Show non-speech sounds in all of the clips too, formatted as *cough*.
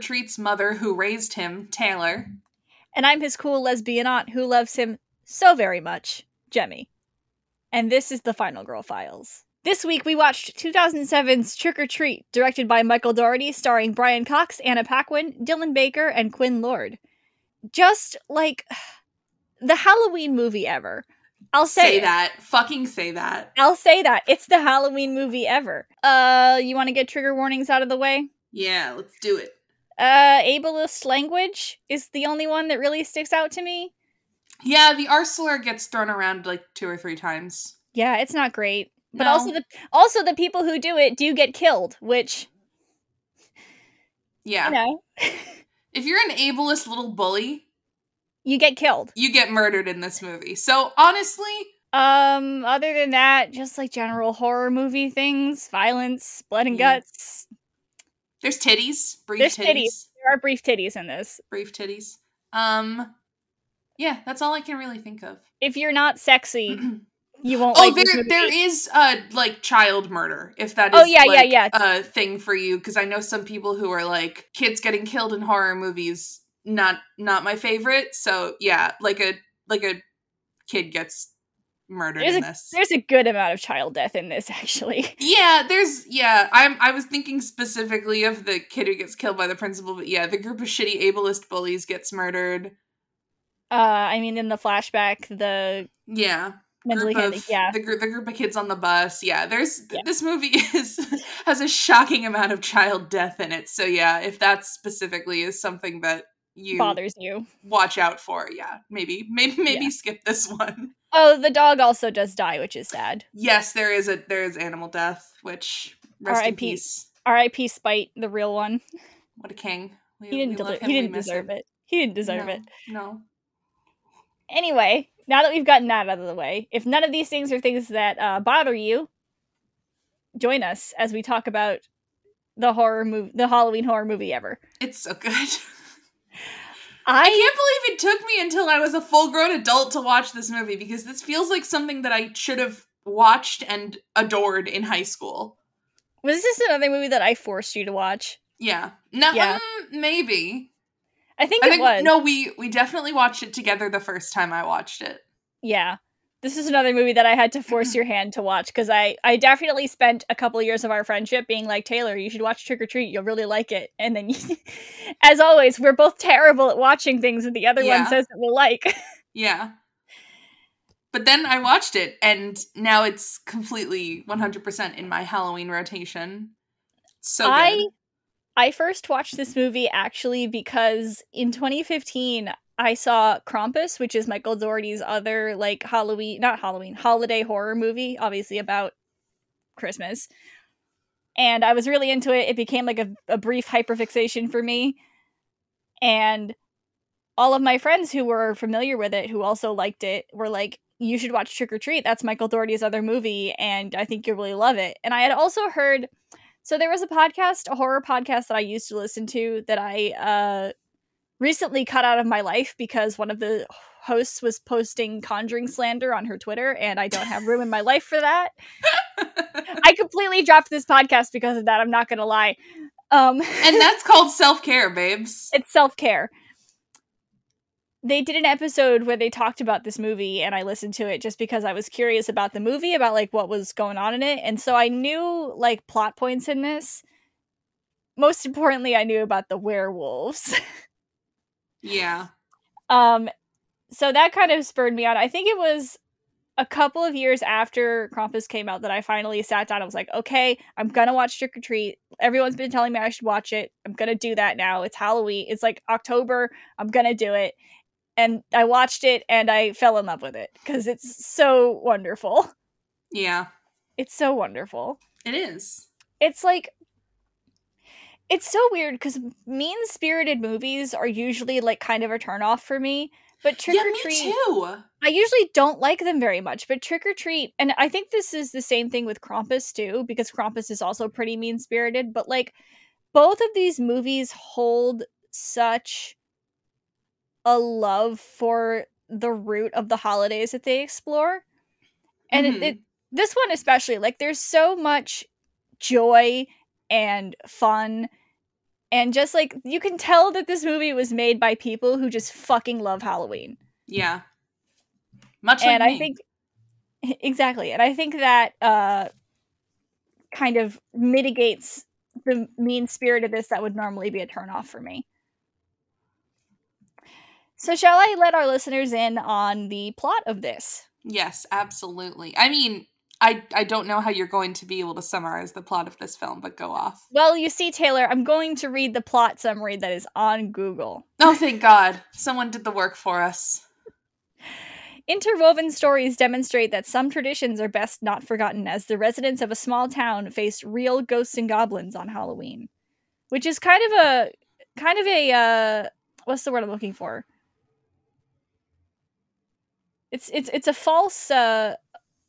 Treat's mother who raised him, Taylor. And I'm his cool lesbian aunt who loves him so very much, Jemmy. And this is the Final Girl Files. This week we watched 2007's Trick or Treat, directed by Michael Dougherty, starring Brian Cox, Anna Paquin, Dylan Baker, and Quinn Lord. Just like *sighs* the Halloween movie ever. I'll say, Say that. Fucking say that. I'll say that. It's the Halloween movie ever. Uh, you want to get trigger warnings out of the way? Yeah, let's do it. Uh, ableist language is the only one that really sticks out to me. Yeah, the R slur gets thrown around like two or three times. Yeah, it's not great. But No. also the also the people who do it do get killed, which Yeah. you know, *laughs* If you're an ableist little bully, you get killed. you get murdered in this movie. So honestly, Um, other than that, just like general horror movie things, violence, blood and guts. There's titties, brief There's titties, titties. There are brief titties in this. brief titties. Um, yeah, that's all I can really think of. *clears throat* If you're not sexy, you won't oh, like there there is uh like child murder if that is Oh, yeah, yeah, yeah. a thing for you because I know some people who are like kids getting killed in horror movies not not my favorite. So yeah, like a like a kid gets murdered There's in a- this. There's a good amount of child death in this, actually. *laughs* Yeah, there's yeah. I'm I was thinking specifically of the kid who gets killed by the principal, but yeah, the group of shitty ableist bullies gets murdered. Uh, I mean, in the flashback, the Yeah, mentally group of Yeah, the group the group of kids on the bus. Yeah, there's Yeah. this movie *laughs* is has a shocking amount of child death in it. So yeah, if that specifically is something that you bothers you. watch out for, yeah, maybe maybe maybe Yeah. skip this *laughs* one. Oh, the dog also does die, which is sad. Yes, there is a there is animal death, which rest in peace. R.I.P. Spite, the real one. What a king. We, He didn't. Deli- he didn't deserve him. it. He didn't deserve no, it. No. Anyway, now that we've gotten that out of the way, if none of these things are things that uh, bother you, join us as we talk about the horror movie, the Halloween horror movie ever. It's so good. *laughs* I, I can't believe it took me until I was a full grown adult to watch this movie because this feels like something that I should have watched and adored in high school. was this another movie that I forced you to watch? Yeah. No, Yeah. um, maybe. I think I it think was. no, we we definitely watched it together the first time I watched it. Yeah. This is another movie that I had to force your *clears throat* hand to watch because I, I definitely spent a couple years of our friendship being like, Taylor, you should watch Trick or Treat. You'll really like it. And then, *laughs* as always, we're both terrible at watching things that the other Yeah. one says that we'll like. *laughs* Yeah. But then I watched it and now it's completely 100% in my Halloween rotation. So good. I I first watched this movie actually because in 2015 I saw Krampus, which is Michael Dougherty's other like Halloween, not Halloween, holiday horror movie, obviously about Christmas. And I was really into it. It became like a, a brief hyperfixation for me. And all of my friends who were familiar with it, who also liked it, were like, you should watch Trick or Treat. That's Michael Dougherty's other movie, and I think you'll really love it. And I had also heard so there was a podcast, a horror podcast that I used to listen to that I uh recently cut out of my life because one of the hosts was posting conjuring slander on her Twitter and I don't have room in my life for that. *laughs* I completely dropped this podcast because of that, I'm not going to lie. Um and *laughs* that's called self-care, babes. it's self-care. They did an episode where they talked about this movie and I listened to it just because I was curious about the movie, about like what was going on in it. And so I knew like plot points in this. Most importantly, I knew about the werewolves. *laughs* Yeah. um so that kind of spurred me on. I think it was a couple of years after Krampus came out that I finally sat down. I was like, okay, I'm gonna watch Trick or Treat. Everyone's been telling me I should watch it. I'm gonna do that now. It's Halloween. It's like October. I'm gonna do it. And I watched it and I fell in love with it because it's so wonderful. Yeah. It's so wonderful. It is. It's like it's so weird because mean spirited movies are usually like kind of a turnoff for me. But Trick yeah, or me Treat too. I usually don't like them very much, but Trick or Treat, and I think this is the same thing with Krampus too, because Krampus is also pretty mean spirited, but like both of these movies hold such a love for the root of the holidays that they explore. And it, Mhm. it, this one especially, like there's so much joy and fun And just like you can tell that this movie was made by people who just fucking love Halloween. Yeah. Much and like I me. think *laughs* exactly. And I think that uh kind of mitigates the mean spirit of this that would normally be a turnoff for me. So shall I let our listeners in on the plot of this? Yes, absolutely. I mean, I I don't know how you're going to be able to summarize the plot of this film, but go off. Well, you see, Taylor, I'm going to read the plot summary that is on Google. Oh, thank God. Someone did the work for us. Interwoven stories demonstrate that some traditions are best not forgotten as the residents of a small town face real ghosts and goblins on Halloween. Which is kind of a kind of a uh what's the word I'm looking for? It's it's it's a false uh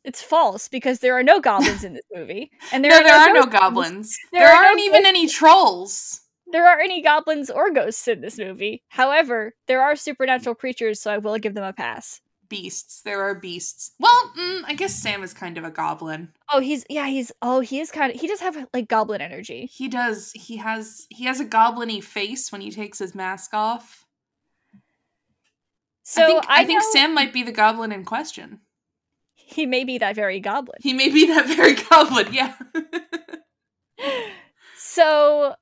it's false because there are no goblins in this movie. And there no, are there are no goblins. There There, are aren't even any trolls. There aren't any goblins or ghosts in this movie. However, there are supernatural creatures, so I will give them a pass. Beasts. There are beasts. Well, mm, I guess Sam is kind of a goblin. Oh, he's yeah, he's oh, he is kind of he does have like goblin energy. He does. He has. He has a goblin-y face when he takes his mask off. So I think. I, think know Sam might be the goblin in question. *laughs* he may be that very goblin. He may be that very goblin. Yeah. *laughs* So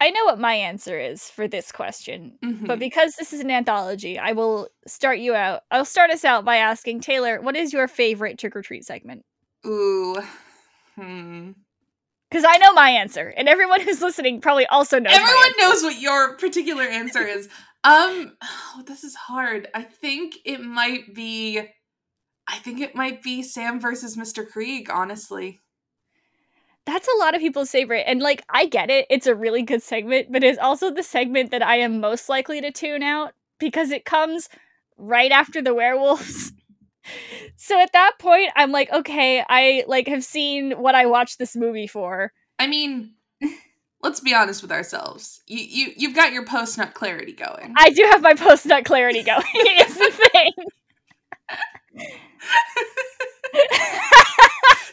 I know what my answer is for this question, Mhm. but because this is an anthology, I will start you out. I'll start us out by asking Taylor, what is your favorite trick or treat segment? Ooh. Hmm. Because I know my answer, and everyone who's listening probably also knows. Everyone knows what your particular answer is. *laughs* Um, *sighs* oh, this is hard. I think it might be. I think it might be Sam versus Mr. Kreeg. Honestly, That's a lot of people's favorite. And like I get it, it's a really good segment, but it's also the segment that I am most likely to tune out because it comes right after the werewolves. *laughs* so at that point, I'm like, okay, I like have seen what I watched this movie for. I mean, let's be honest with ourselves. You you you've got your post nut clarity going. I do have my post nut clarity going. *laughs* is the thing. *laughs*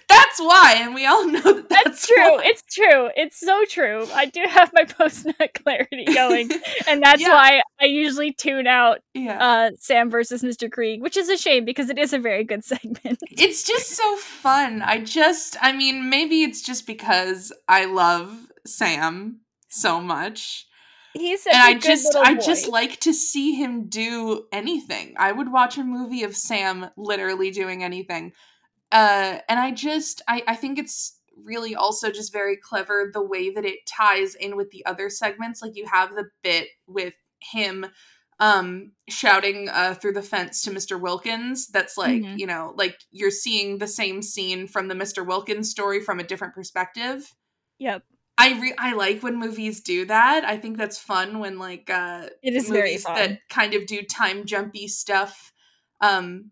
that's why, and we all know that that's, That's true. why. It's true. It's so true. I do have my *laughs* post nut clarity going. And that's Yeah. why I usually tune out yeah. uh Sam versus Mr. Kreeg, which is a shame because it is a very good segment. it's just so fun. I just, I mean, maybe it's just because I love Sam so much. He's and I good just I just like to see him do anything. I would watch a movie of Sam literally doing anything. Uh and I just I I think it's really also just very clever the way that it ties in with the other segments like you have the bit with him um shouting uh through the fence to Mr. Wilkins that's like, Mhm. you know, like you're seeing the same scene from the Mr. Wilkins story from a different perspective. Yep. I re- I like when movies do that. I think that's fun when like uh It is movies that kind of do time jumpy stuff um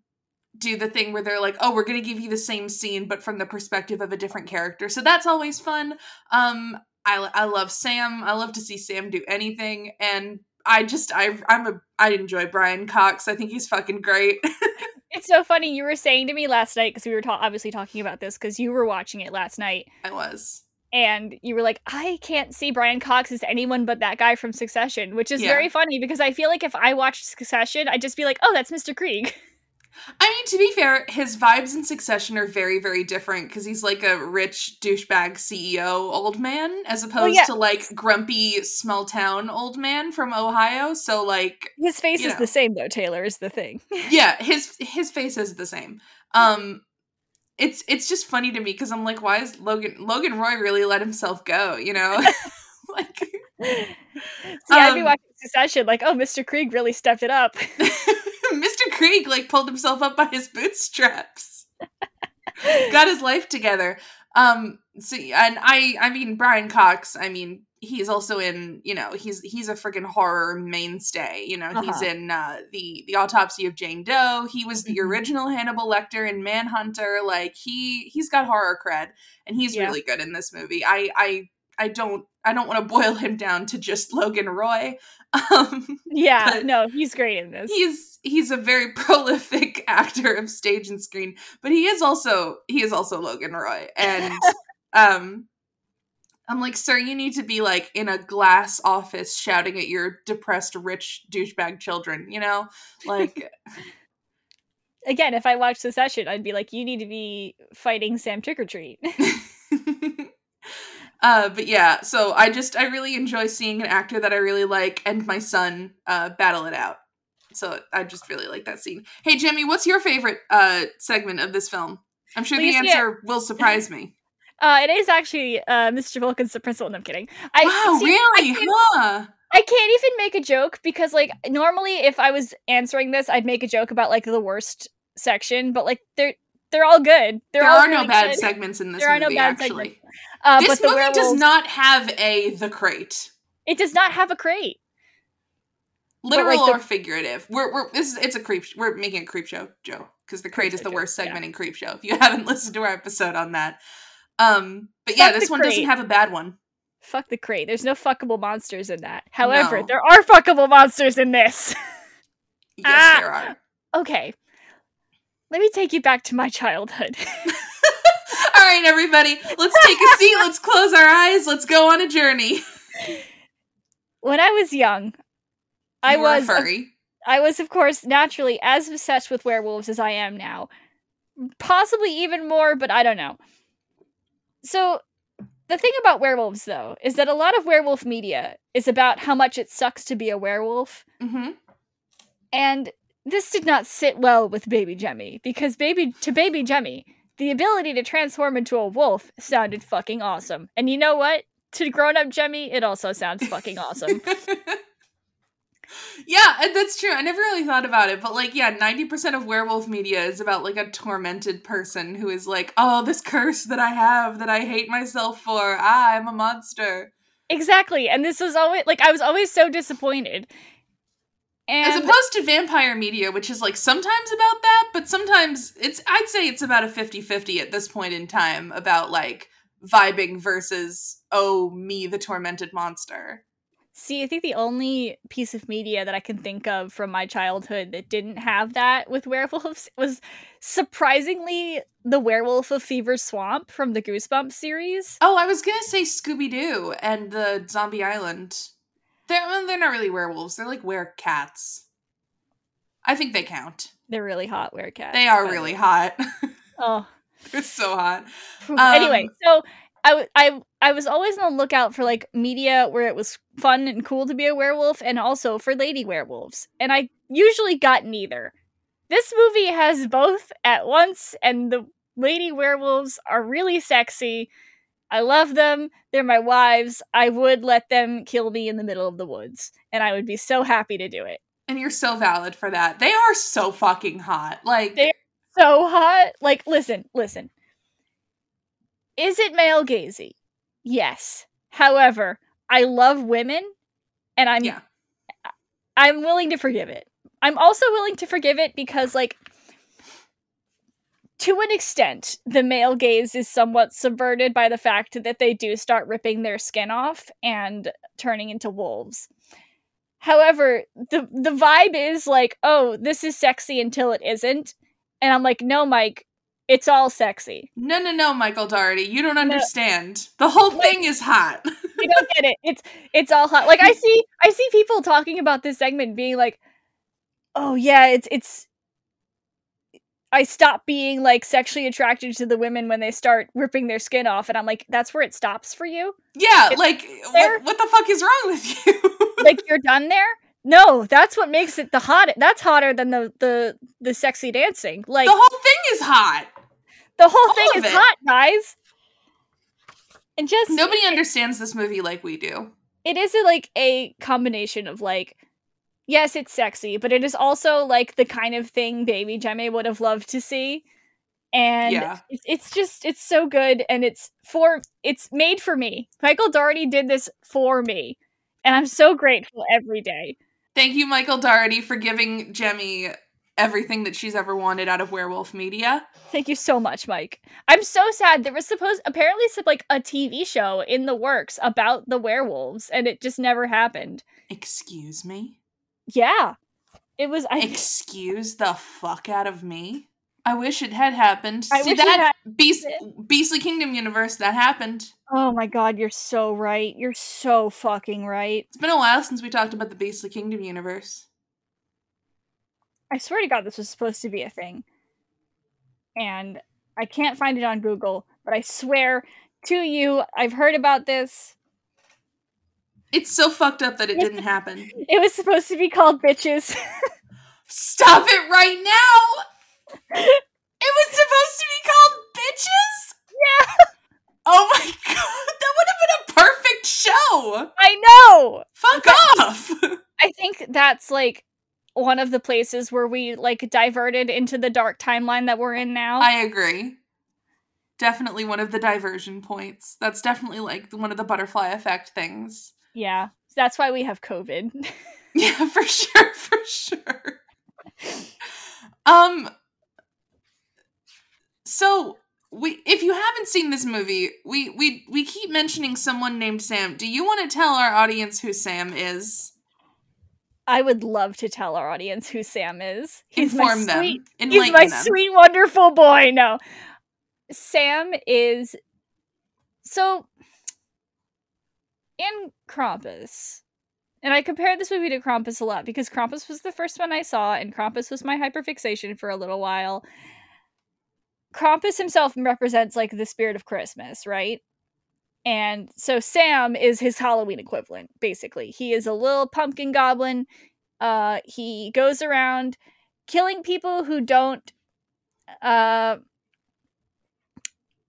do the thing where they're like, "Oh, we're going to give you the same scene but from the perspective of a different character." So that's always fun. Um I I love Sam. I love to see Sam do anything and I just I I'm a I enjoy Brian Cox. I think he's fucking great. *laughs* It's so funny. You were saying to me last night because we were ta- obviously talking about this because you were watching it last night, I was. And you were like, "I can't see Brian Cox as anyone but that guy from Succession," which is Yeah. very funny because I feel like if I watched Succession, I'd just be like, "Oh, that's Mr. Kreeg." *laughs* I mean, to be fair, his vibes in Succession are very, very different because he's like a rich douchebag CEO old man as opposed yeah. to like grumpy small town old man from Ohio. So like, His face is know. the same though. Taylor is the thing. *laughs* yeah, his his face is the same. Um, it's it's just funny to me because I'm like, why is Logan Logan Roy really let himself go? You know, *laughs* *laughs* like See, I'd be Um, watching Succession like, "Oh, Mr. Kreeg really stepped it up." *laughs* Mr. Kreeg like pulled himself up by his bootstraps. Got his life together. Um so and I I mean Brian Cox, I mean he's also in, you know, he's he's a freaking horror mainstay. You know, he's Uh-huh. in uh the the autopsy of Jane Doe. He was the Mhm. original Hannibal Lecter in Manhunter. Like he he's got horror cred and he's Yeah. really good in this movie. I I I don't I don't want to boil him down to just Logan Roy. *laughs* Um yeah, no, he's great in this. he's he's a very *laughs* prolific actor of stage and screen but he is also he is also logan roy and *laughs* um I'm like, sir, you need to be like in a glass office shouting at your depressed rich douchebag children, you know? Like *laughs* Again, if I watched Succession, I'd be like, you need to be fighting Sam Trick or Treat. *laughs* uh but yeah, so I just I really enjoy seeing an actor that I really like and my son uh battle it out. So I just really like that scene. Hey Jemmy, what's your favorite uh segment of this film? I'm sure the answer will surprise me. Uh, it is actually uh, Mr. Wilkins the principal. And I'm kidding. I, wow, see, really? I can't, huh? I can't even make a joke because, like, normally if I was answering this, I'd make a joke about like the worst section, but like they're they're all good. They're there all are really no bad good. segments in this There are no bad actually, segments. Uh, this movie does not have a the crate. It does not have a crate. literal like, the- or figurative. We're we're this is it's a creep. We're making a creep show, Joe, because the crate is the show, worst yeah. segment in Creepshow. If you *laughs* haven't listened to our episode on that, um, but yeah, Fuck this one doesn't have a bad one. Fuck the crate. There's no fuckable monsters in that. However, No. there are fuckable monsters in this. *laughs* Yes, Ah. there are. okay. Let me take you back to my childhood. *laughs* *laughs* All right, everybody, let's take a seat. Let's close our eyes. Let's go on a journey. when I was young, I You was furry. I was of course naturally as obsessed with werewolves as I am now. Possibly even more, but I don't know. So the thing about werewolves though is that a lot of werewolf media is about how much it sucks to be a werewolf. hmm And this did not sit well with Baby Jemmy because baby to Baby Jemmy, the ability to transform into a wolf sounded fucking awesome. And you know what? To grown-up Jemmy, it also sounds fucking awesome. *laughs* yeah, and that's true. I never really thought about it, but like, yeah, ninety percent of werewolf media is about like a tormented person who is like, "Oh, this curse that I have that I hate myself for. Ah, I'm a monster." exactly. And this was always like I was always so disappointed. And As opposed to vampire media, which is like sometimes about that, but sometimes it's I'd say it's about a 50-50 at this point in time about like vibing versus oh me the tormented monster. See, I think the only piece of media that I can think of from my childhood that didn't have that with werewolves *laughs* was surprisingly the Werewolf of Fever Swamp from the Goosebumps series. Oh, I was gonna say Scooby Doo and the Zombie Island. They're they're not really werewolves. They're like werecats. I think they count. They're really hot werecats. They are but- really hot. *laughs* Oh. they're so hot. *laughs* anyway, Um, so I, I I was always on the lookout for like media where it was fun and cool to be a werewolf, and also for lady werewolves, and I usually got neither. This movie has both at once, and the lady werewolves are really sexy. I love them. They're my wives. I would let them kill me in the middle of the woods, and I would be so happy to do it. And you're so valid for that. They are so fucking hot. Like they're So hot. Like, listen, listen. Is it male gazy? Yes. However, I love women, and I'm Yeah. I'm willing to forgive it. I'm also willing to forgive it because, like, to an extent, the male gaze is somewhat subverted by the fact that they do start ripping their skin off and turning into wolves. However, the the vibe is like, oh, this is sexy until it isn't. And I'm like, no, Mike, it's all sexy. no, no, no, Michael Dougherty, you don't understand. The whole Like- thing is hot. *laughs* You don't get it. It's it's all hot. Like I see I see people talking about this segment being like, "Oh yeah, it's it's I stop being like sexually attracted to the women when they start ripping their skin off." And I'm like, "That's where it stops for you? yeah, It's like what, what the fuck is wrong with you? *laughs* Like you're done there?" No, that's what makes it the hot. That's hotter than the the the sexy dancing. Like the whole thing is hot. The whole all thing is it. hot, guys. And just Nobody understands this movie like we do. it is a, like a combination of like yes it's sexy but it is also like the kind of thing baby Jemmy would have loved to see and Yeah. it's, it's just it's so good and it's for it's made for me michael dougherty did this for me and i'm so grateful every day Thank you, Michael Dougherty, for giving Jemmy everything that she's ever wanted out of werewolf media. thank you so much mike i'm so sad there was supposed apparently some like a tv show in the works about the werewolves and it just never happened Excuse me? yeah it was i Excuse the fuck out of me? I wish it had happened. I See wish it that had Beast, Beastly Kingdom universe that happened. Oh my god, you're so right. You're so fucking right. It's been a while since we talked about the Beastly Kingdom universe. I swear to God, this was supposed to be a thing. And I can't find it on Google, but I swear to you, I've heard about this. It's so fucked up that it didn't *laughs* happen. It was supposed to be called Bitches. Stop it right now! It was supposed to be called Bitches? yeah, Oh my *laughs* god, that would have been a perfect show! I know. Fuck But- off! *laughs* I think that's like one of the places where we like diverted into the dark timeline that we're in now. I agree. Definitely one of the diversion points. That's definitely like one of the butterfly effect things. yeah, that's why we have COVID. *laughs* *laughs* Yeah, for sure, for sure. Um so we if you haven't seen this movie, we we we keep mentioning someone named Sam. Do you want to tell our audience who Sam is? I would love to tell our audience who Sam is. He's Inform my them. sweet Enlighten He's my them. sweet, wonderful boy. No. Sam is. So. In Krampus. And I compare this movie to Krampus a lot because Krampus was the first one I saw, and Krampus was my hyperfixation for a little while. Krampus himself represents like the spirit of Christmas, right? And so Sam is his Halloween equivalent, basically. He is a little pumpkin goblin. Uh, he goes around killing people who don't uh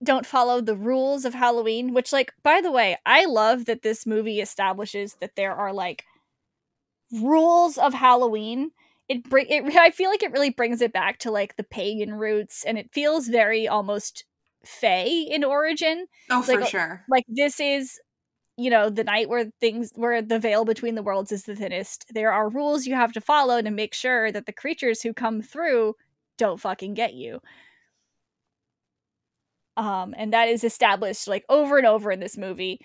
don't follow the rules of Halloween, which like by the way, I love that this movie establishes that there are like rules of Halloween. It bring it *laughs* I feel like it really brings it back to like the pagan roots and it feels very almost fey in origin. Oh, for sure. like this is you know the night where things where the veil between the worlds is the thinnest. There are rules you have to follow to make sure that the creatures who come through don't fucking get you. Um and that is established like over and over in this movie.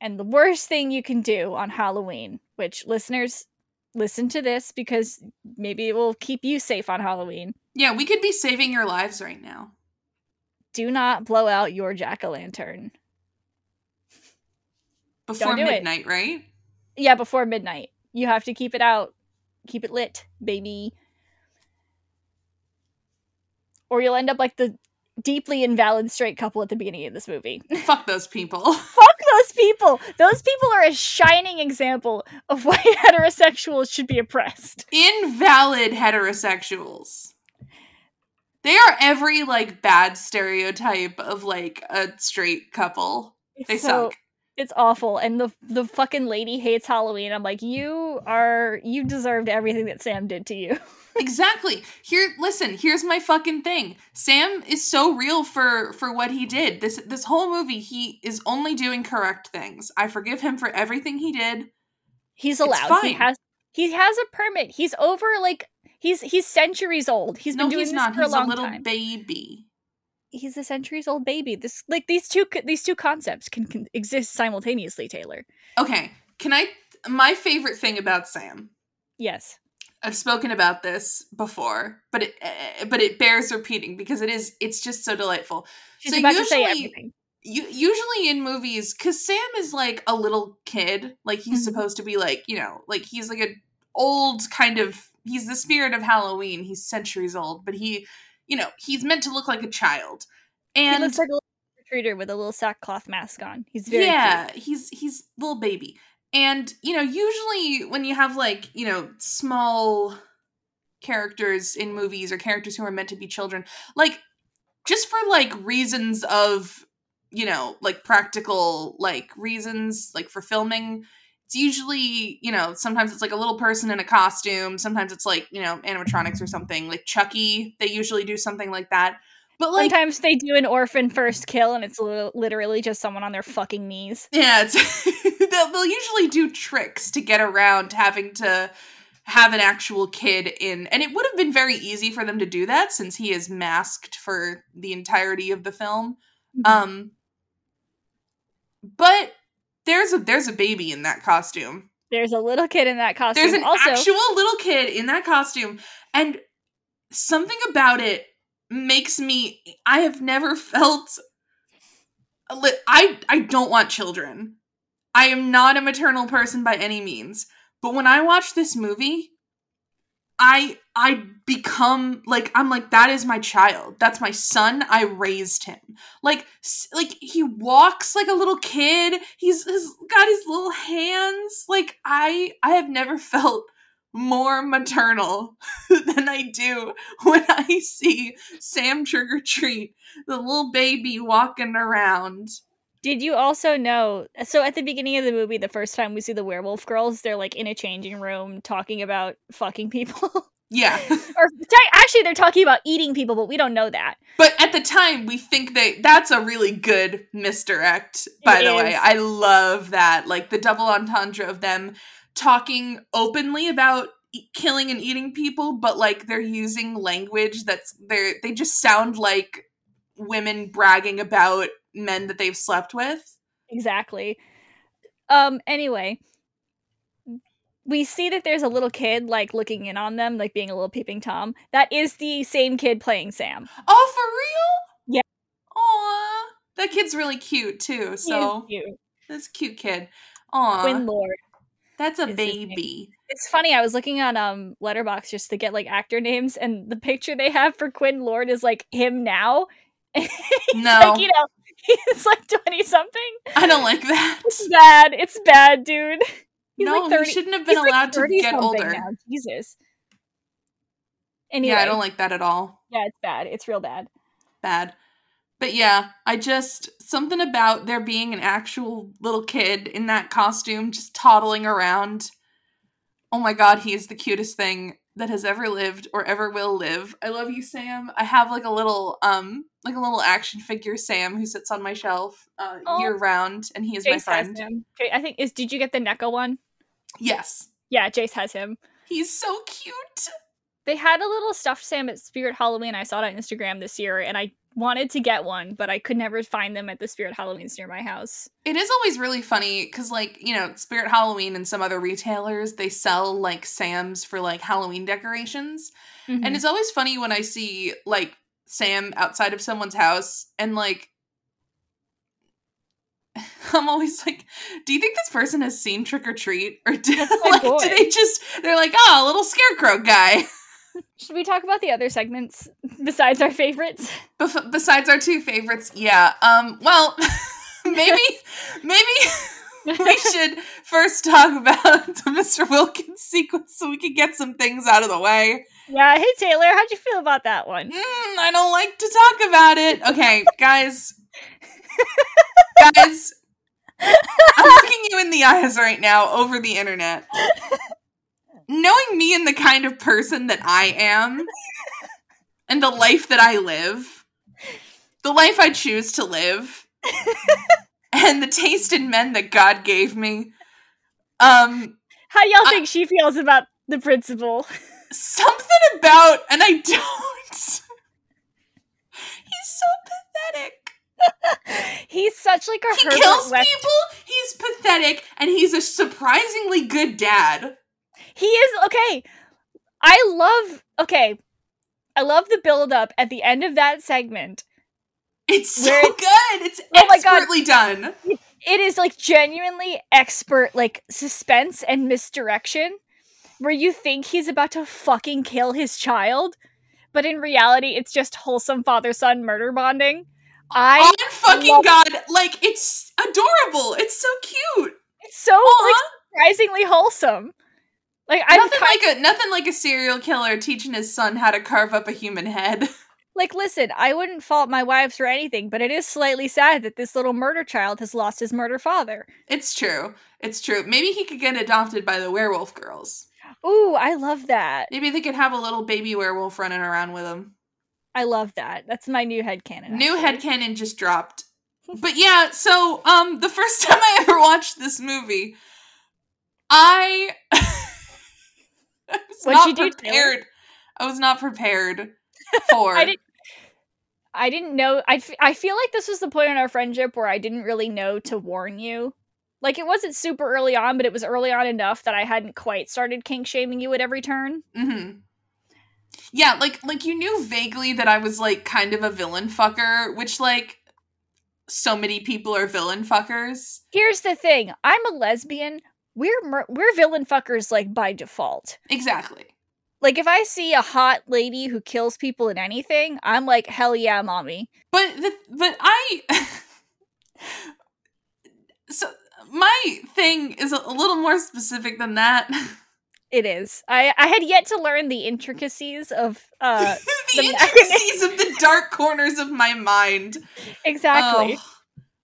And the worst thing you can do on halloween which listeners listen to this because maybe it will keep you safe on halloween. Yeah, we could be saving your lives right now. Do not blow out your jack-o'-lantern Before do it. midnight, right? Yeah, before midnight. You have to keep it out. Keep it lit, baby. Or you'll end up like the deeply invalid straight couple at the beginning of this movie. *laughs* Fuck those people. Fuck those people. Those people are a shining example of why *laughs* heterosexuals should be oppressed. Invalid heterosexuals. They are every like bad stereotype of like a straight couple. They so- suck. It's awful. And the the fucking lady hates Halloween. I'm like, you are you deserved everything that Sam did to you. *laughs* Exactly. Here listen, here's my fucking thing. Sam is so real for for what he did. This this whole movie he is only doing correct things. I forgive him for everything he did. He's allowed. He has he has a permit. He's over like he's he's centuries old. He's been no, doing he's this not. for He's a a little time. baby. he's a centuries old baby. This like these two these two concepts can, can exist simultaneously. Taylor. Okay, can I my favorite thing about Sam Yes. I've spoken about this before, but it uh, but it bears repeating because it is it's just so delightful. She's So about to say usually- everything. You, usually in movies, because Sam is like a little kid, like he's Mhm. supposed to be like you know, like he's like a old kind of he's the spirit of Halloween. He's centuries old, but he, you know, he's meant to look like a child, he and looks like a little retreater with a little sackcloth mask on. He's very yeah, cute. he's he's little baby. And you know, usually when you have like, you know, small characters in movies or characters who are meant to be children, like just for like reasons of, you know, like practical like reasons like for filming, it's usually, you know, sometimes it's like a little person in a costume, sometimes it's like, you know, animatronics or something. Like Chucky, they usually do something like that. But like Sometimes they do an orphan first kill, and it's li- literally just someone on their fucking knees. Yeah, it's, *laughs* they'll, they'll usually do tricks to get around having to have an actual kid in. And it would have been very easy for them to do that since he is masked for the entirety of the film. Um but there's a there's a baby in that costume. There's a little kid in that costume. There's an also, actual little kid in that costume and something about it makes me I have never felt I I don't want children. I am not a maternal person by any means. But when I watch this movie, I I become like I'm like that is my child. That's my son. I raised him. Like like he walks like a little kid. He's, he's got his little hands. Like I I have never *laughs* felt more maternal *laughs* than I do when I see Sam Trick or Treat, the little baby walking around. Did you also know? So at the beginning of the movie, the first time we see the werewolf girls, they're like in a changing room talking about fucking people. *laughs* Yeah. or actually, they're talking about eating people, but we don't know that. But at the time, we think they that's a really good misdirect. By it the is. way, I love that, like the double entendre of them talking openly about e- killing and eating people, but like they're using language that's—they're—they just sound like women bragging about men that they've slept with. Exactly. Um. Anyway, we see that there's a little kid like looking in on them, like being a little peeping tom. That is the same kid playing Sam. Oh, for real? Yeah. Aw, that kid's really cute too. So cute. That's a cute kid. Aw, Quinn Lord. That's a baby. It's funny. I was looking on um Letterboxd just to get like actor names, and the picture they have for Quinn Lord is like him now. *laughs* no, like, you know, *laughs* he's like twenty something. I don't like that. It's bad. It's bad, dude. He's no, like 30, he shouldn't have been allowed like to get older. Now. Jesus. Anyway, yeah, I don't like that at all. Yeah, it's bad. It's real bad. Bad. But yeah, I just something about there being an actual little kid in that costume just toddling around. Oh my god, he is the cutest thing that has ever lived or ever will live. I love you, Sam. I have like a little um like a little action figure Sam who sits on my shelf uh, oh. year round and he is Jace my friend. I think is did you get the NECA one? Yes. Yeah, Jace has him. He's so cute. They had a little stuffed Sam at Spirit Halloween. I saw it on Instagram this year, and I wanted to get one, but I could never find them at the Spirit Halloweens near my house. It is always really funny because, like, you know, Spirit Halloween and some other retailers, they sell like Sam's for like Halloween decorations. Mm-hmm. And it's always funny when I see like Sam outside of someone's house and like *laughs* I'm always like, do you think this person has seen Trick or Treat, or *laughs* did, like, do they just they're like, oh, a little scarecrow guy? *laughs* *laughs* Should we talk about the other segments besides our favorites? Bef- besides our two favorites, yeah. Um, well, *laughs* maybe maybe *laughs* we should first talk about the Mr. Wilkins sequence so we can get some things out of the way. Yeah. Hey Taylor, how'd you feel about that one? Mm, I don't like to talk about it. Okay, guys. guys, I'm looking you in the eyes right now over the internet. Knowing me and the kind of person that I am, and the life that I live, the life I choose to live, *laughs* and the taste in men that God gave me. Um, how y'all I, think she feels about the principal? Something about, and I don't. He's so pathetic. he's such like a he Herbert kills West- people. He's pathetic, and he's a surprisingly good dad. He is okay. I love okay. I love the build up at the end of that segment. It's so good. It's oh expertly done. It is like genuinely expert like suspense and misdirection where you think he's about to fucking kill his child, but in reality it's just wholesome father son murder bonding. I on fucking god, like it's adorable. It's so cute. It's so like surprisingly wholesome. Like I nothing like a nothing like a serial killer teaching his son how to carve up a human head. *laughs* Like, listen, I wouldn't fault my wives for anything, but it is slightly sad that this little murder child has lost his murder father. It's true. It's true. Maybe he could get adopted by the werewolf girls. Ooh, I love that. Maybe they could have a little baby werewolf running around with him. I love that. That's my new head canon. New head canon just dropped. but yeah, so um the first *laughs* time I ever watched this movie, I, *laughs* *laughs* I was What'd not prepared. Do, I was not prepared *laughs* for. I, didn't, I didn't know. I, f- I feel like this was the point in our friendship where I didn't really know to warn you. Like it wasn't super early on, but it was early on enough that I hadn't quite started kink shaming you at every turn. Mm-hmm. Yeah, like like you knew vaguely that I was like kind of a villain fucker, which like so many people are villain fuckers. Here's the thing: I'm a lesbian. We're we're villain fuckers like by default. Exactly. Like if I see a hot lady who kills people in anything, I'm like hell yeah, mommy. But the but I *laughs* so my thing is a little more specific than that. It is. I I had yet to learn the intricacies of uh *laughs* the, the intricacies of the dark corners of my mind. *laughs* Exactly. Oh,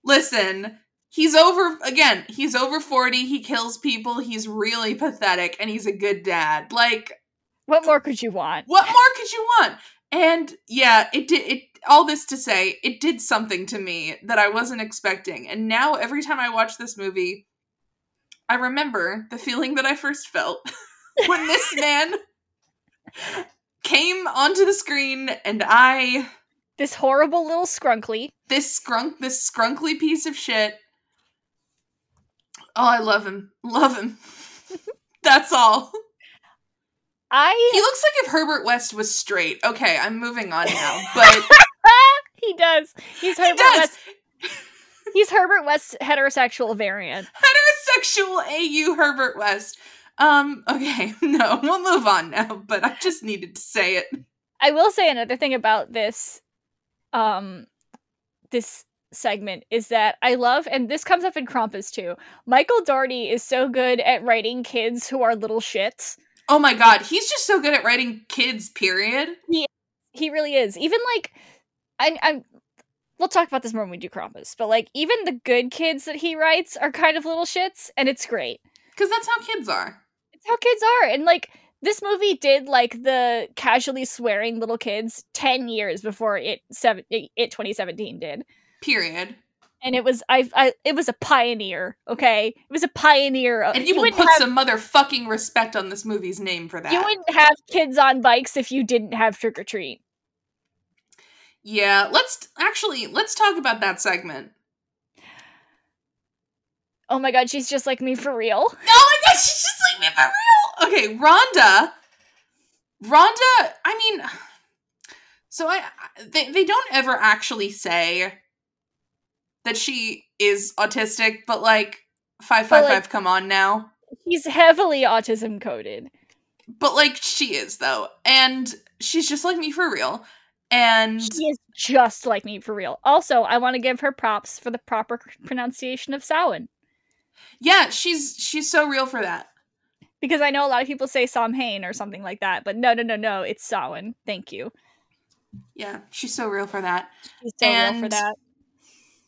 listen, he's over again, he's over 40, he kills people, he's really pathetic and he's a good dad. Like what more could you want? What more could you want? And yeah, it did it all this to say, it did something to me that I wasn't expecting. And now every time I watch this movie, I remember the feeling that I first felt *laughs* when this *laughs* man came onto the screen and I this horrible little scrunkly this scrunk this scrunkly piece of shit oh i love him. Love him. *laughs* That's all. I he looks like if herbert west was straight. Okay i'm moving on now but *laughs* he does. He's herbert he does. west. He's herbert west's heterosexual variant. Heterosexual au herbert west. Um, okay, *laughs* no, we'll move on now, but I just needed to say it. I will say another thing about this um this segment is that I love and this comes up in Krampus too. Michael Dougherty is so good at writing kids who are little shits. Oh my god, he's just so good at writing kids, period. He he really is. Even like I I'm we'll talk about this more when we do Krampus, but like even the good kids that he writes are kind of little shits and it's great. Cuz that's how kids are It's how kids are. And like this movie did like the casually swearing little kids 10 years before it seven it 2017 did. Period. And it was I, I it was a pioneer, okay? It was a pioneer. Of, and you, you will put have, some motherfucking respect on this movie's name for that. You wouldn't have kids on bikes if you didn't have trick or treat. Yeah, let's actually let's talk about that segment. Oh my god, she's just like me for real. *laughs* Oh my god, she's just like me for real. Okay, Rhonda. Rhonda, I mean, *sighs* so I they they don't ever actually say that she is autistic, but like five five five, come on now. He's heavily autism coded. But like she is though, and she's just like me for real. And she is just like me for real. Also, I want to give her props for the proper pronunciation of Samhain. Yeah, she's she's so real for that. Because I know a lot of people say Samhain or something like that, but no, no, no, no, it's Samhain. Thank you. Yeah, she's so real for that. She's so and real for that.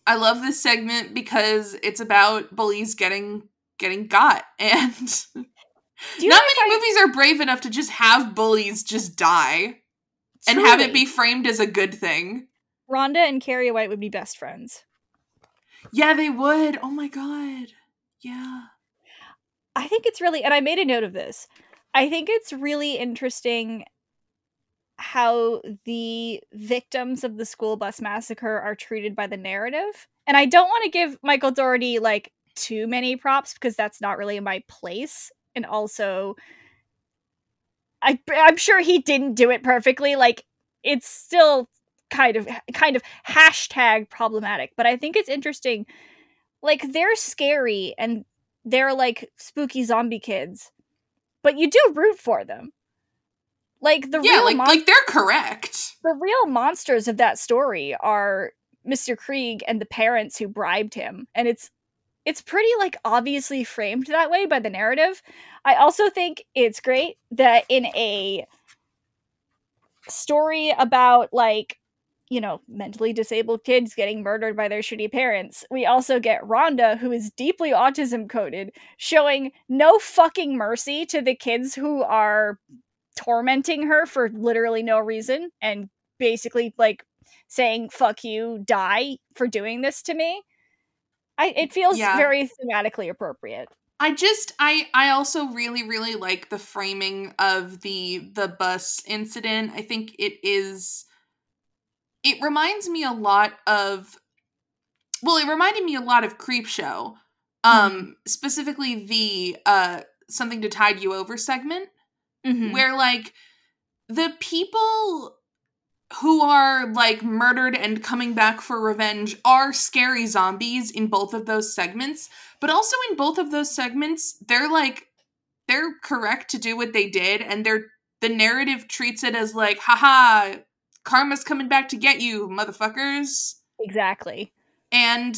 I love this segment because it's about bullies getting getting got, *laughs* and not many movies are brave enough to just have bullies just die Truly. and have it be framed as a good thing. Rhonda and Carrie White would be best friends. Yeah, they would. Oh my god. Yeah. I think it's really, and I made a note of this. I think it's really interesting how the victims of the school bus massacre are treated by the narrative. And I don't want to give Michael Dougherty like too many props because that's not really my place. And also, I, I'm sure he didn't do it perfectly. Like, it's still kind of kind of hashtag problematic. But I think it's interesting like they're scary and they're like spooky zombie kids, but you do root for them. Like the yeah, real like, mon- like they're correct. The real monsters of that story are Mr. Kreeg and the parents who bribed him, and it's it's pretty like obviously framed that way by the narrative. I also think it's great that in a story about like you know, mentally disabled kids getting murdered by their shitty parents. We also get Rhonda, who is deeply autism coded, showing no fucking mercy to the kids who are tormenting her for literally no reason and basically like saying fuck you die for doing this to me i it feels yeah. very thematically appropriate i just i i also really really like the framing of the the bus incident i think it is it reminds me a lot of well it reminded me a lot of Creepshow um mm-hmm. specifically the uh something to tide you over segment mm-hmm. where like the people who are like murdered and coming back for revenge are scary zombies in both of those segments, but also in both of those segments, they're like they're correct to do what they did and they're the narrative treats it as like haha karma's coming back to get you motherfuckers Exactly. and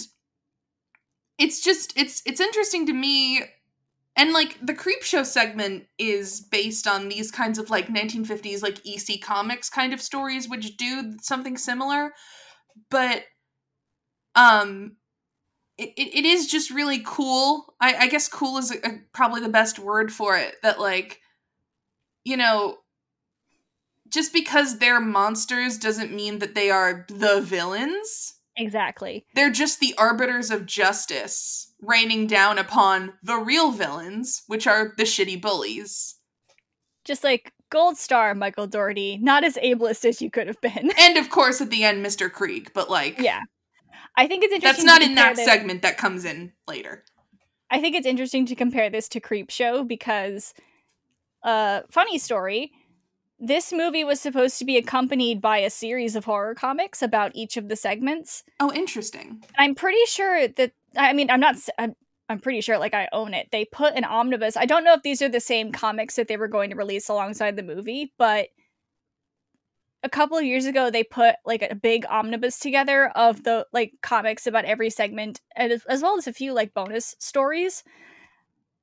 it's just it's it's interesting to me and like the Creepshow segment is based on these kinds of like 1950s like ec comics kind of stories which do something similar. But um it, it, is just really cool. I, I guess cool is a, a- probably the best word for it that like you know just because they're monsters doesn't mean that they are the villains. Exactly. they're just the arbiters of justice raining down upon the real villains, which are the shitty bullies. Just like gold star Michael Dougherty, not as ableist as you could have been. *laughs* And of course, at the end, Mr. Kreeg, but like, yeah. I think it's that's not in that this- segment that comes in later. I think it's interesting to compare this to Creepshow because, uh, funny story, this movie was supposed to be accompanied by a series of horror comics about each of the segments. Oh, interesting. I'm pretty sure that I mean I'm not I'm, I'm pretty sure like I own it. They put an omnibus. I don't know if these are the same comics that they were going to release alongside the movie, but a couple of years ago they put like a big omnibus together of the like comics about every segment and as well as a few like bonus stories.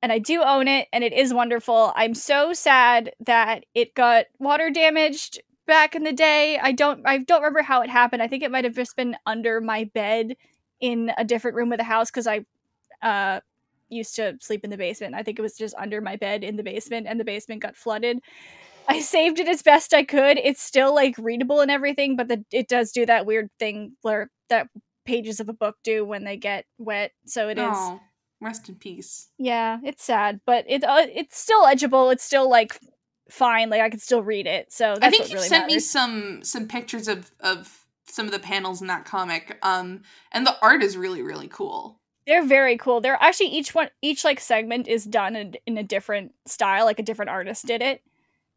And I do own it and it is wonderful. I'm so sad that it got water damaged back in the day. I don't I don't remember how it happened. I think it might have just been under my bed in a different room of the house because I uh used to sleep in the basement. I think it was just under my bed in the basement and the basement got flooded. I saved it as best I could. It's still like readable and everything, but the, it does do that weird thing where that pages of a book do when they get wet. So it is Oh, rest in peace. yeah, it's sad, but it uh, it's still legible. It's still like fine. Like I can still read it. So that's I think you really sent me some some pictures of of some of the panels in that comic. Um, and the art is really really cool. They're very cool. They're actually each one each like segment is done in, in a different style, like a different artist did it.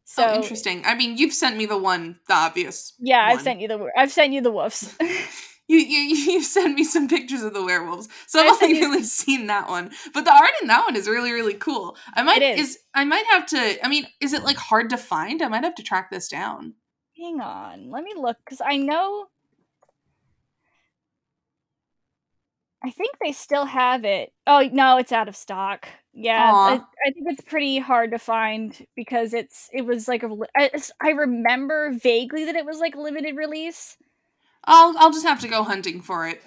So oh, interesting. I mean, you've sent me the one, the obvious. One. Yeah, I've sent you the I've sent you the woofs. *laughs* *laughs* You, you you *laughs* sent me some pictures of the werewolves, so I've I've only really seen that one. But the art in that one is really really cool. I might It is. I might have to. I mean, is it like hard to find? I might have to track this down. Hang on, let me look because I know. I think they still have it. Oh no, it's out of stock. Yeah. I, I think it's pretty hard to find because it's it was like a I, I remember vaguely that it was like limited release. I'll I'll just have to go hunting for it.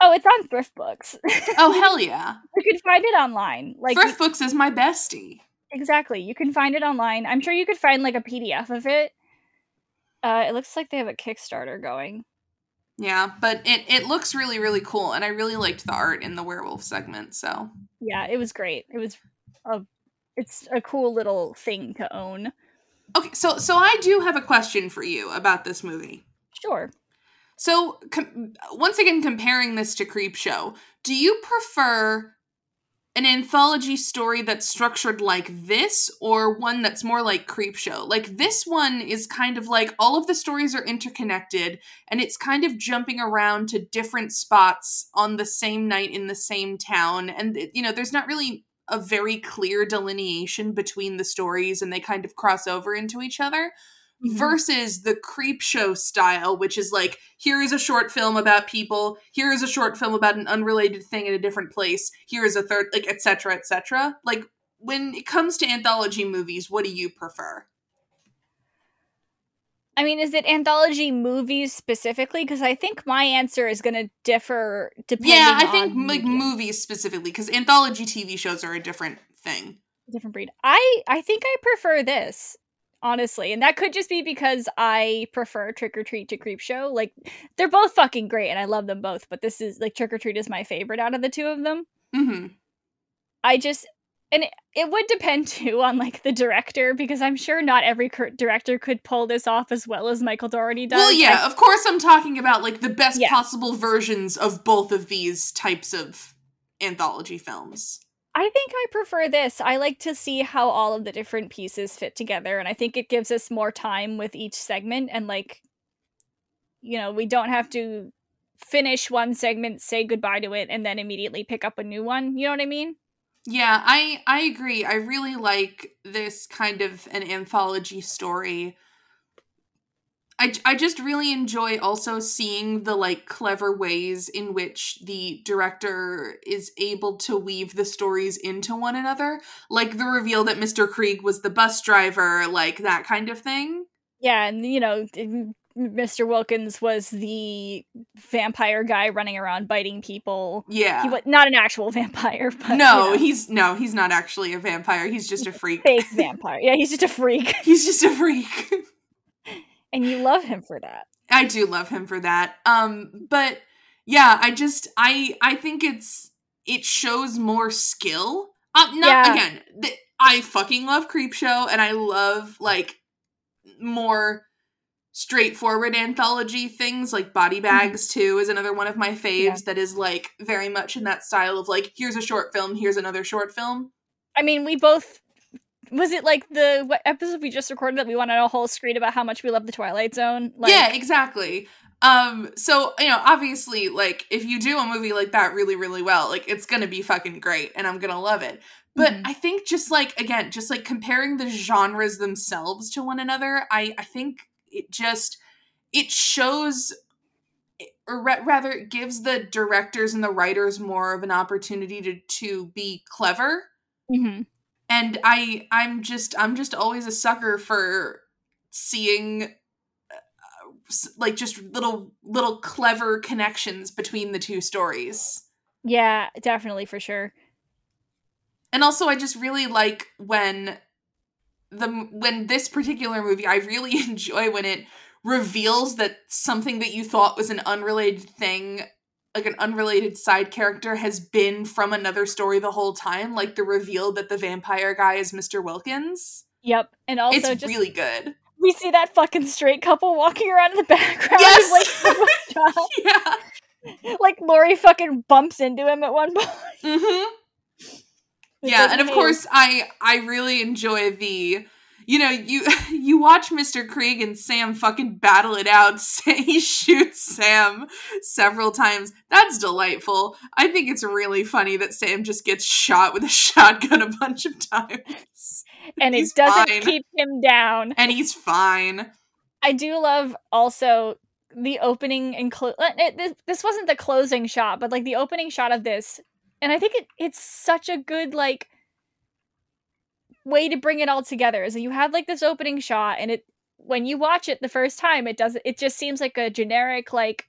Oh, it's on Thrift Books. Oh *laughs* hell yeah! you can find it online. Like Thrift Books is my bestie. exactly, you can find it online. I'm sure you could find like a PDF of it. Uh, it looks like they have a Kickstarter going. Yeah, but it it looks really really cool, and I really liked the art in the werewolf segment. So yeah it was great it was a it's a cool little thing to own okay, so so I do have a question for you about this movie. sure So, com- once again, comparing this to Creepshow, do you prefer an anthology story that's structured like this or one that's more like Creepshow? Like, this one is kind of like all of the stories are interconnected and it's kind of jumping around to different spots on the same night in the same town. And, you know, there's not really a very clear delineation between the stories and they kind of cross over into each other Mm-hmm. versus the Creepshow style which is like here is a short film about people here is a short film about an unrelated thing in a different place here is a third like etc etc like when it comes to anthology movies what do you prefer? I mean is it anthology movies specifically? Because i think my answer is going to differ depending yeah i think like movies specifically because anthology tv shows are a different thing. Different breed. I i think i prefer this honestly and that could just be because i prefer trick or treat to Creepshow like they're both fucking great and i love them both but this is like trick or treat is my favorite out of the two of them hmm I just and it, it would depend *laughs* too on like the director because I'm sure not every cur- director could pull this off as well as Michael Dougherty does. well yeah I- of course i'm talking about like the best Yeah. possible versions of both of these types of anthology films I think I prefer this. I like to see how all of the different pieces fit together, and I think it gives us more time with each segment. And, like, you know, we don't have to finish one segment, say goodbye to it, and then immediately pick up a new one. You know what I mean? Yeah, I I agree. I really like this kind of an anthology story. I, I just really enjoy also seeing the like clever ways in which the director is able to weave the stories into one another like the reveal that mr kreeg was the bus driver like that kind of thing Yeah, and you know, Mr. Wilkins was the vampire guy running around biting people. yeah He was not an actual *laughs* vampire, but you no know, he's no he's not actually a vampire he's just a freak fake *laughs* vampire. Yeah, he's just a freak, he's just a freak *laughs* and you love him for that. I do love him for that. Um, but yeah, I just I I think it's it shows more skill. Um, not Yeah. again. Th- I fucking love Creepshow, and I love like more straightforward anthology things like Body Bags too is another one of my faves Mm-hmm. Yeah. that is like very much in that style of like here's a short film, here's another short film. I mean, we both. Was it like the what episode we just recorded that we went on a whole screen about how much we love the Twilight Zone? Like, yeah, exactly. Um, so you know, obviously, like if you do a movie like that really, really well, like it's gonna be fucking great, and I'm gonna love it. But Mhm. I think just like again, just like comparing the genres themselves to one another, I I think it just it shows or ra- rather it gives the directors and the writers more of an opportunity to to be clever Mhm. And i i'm just i'm just always a sucker for seeing uh, like just little little clever connections between the two stories yeah, definitely for sure. and also i just really like when the when this particular movie i really *laughs* enjoy when it reveals that something that you thought was an unrelated thing like an unrelated side character has been from another story the whole time like the reveal that the vampire guy is mr wilkins Yep, and also it's just really good we see that fucking straight couple walking around in the background. Yes! *laughs* Like, *laughs* yeah like Lori fucking bumps into him at one *laughs* point. hmm yeah and of course i i really enjoy the you know you *laughs* you watch mr kreeg and sam fucking battle it out. *laughs* He shoots sam several times. That's delightful. I think it's really funny that sam just gets shot with a *laughs* shotgun a bunch of times. And it doesn't fine. keep him down. and he's fine. I do love also the opening and clo- uh, it, this, this wasn't the closing shot, but like the opening shot of this, and I think it it's such a good like way to bring it all together. Is that you have like this opening shot, and it when you watch it the first time, it doesn't it just seems like a generic like.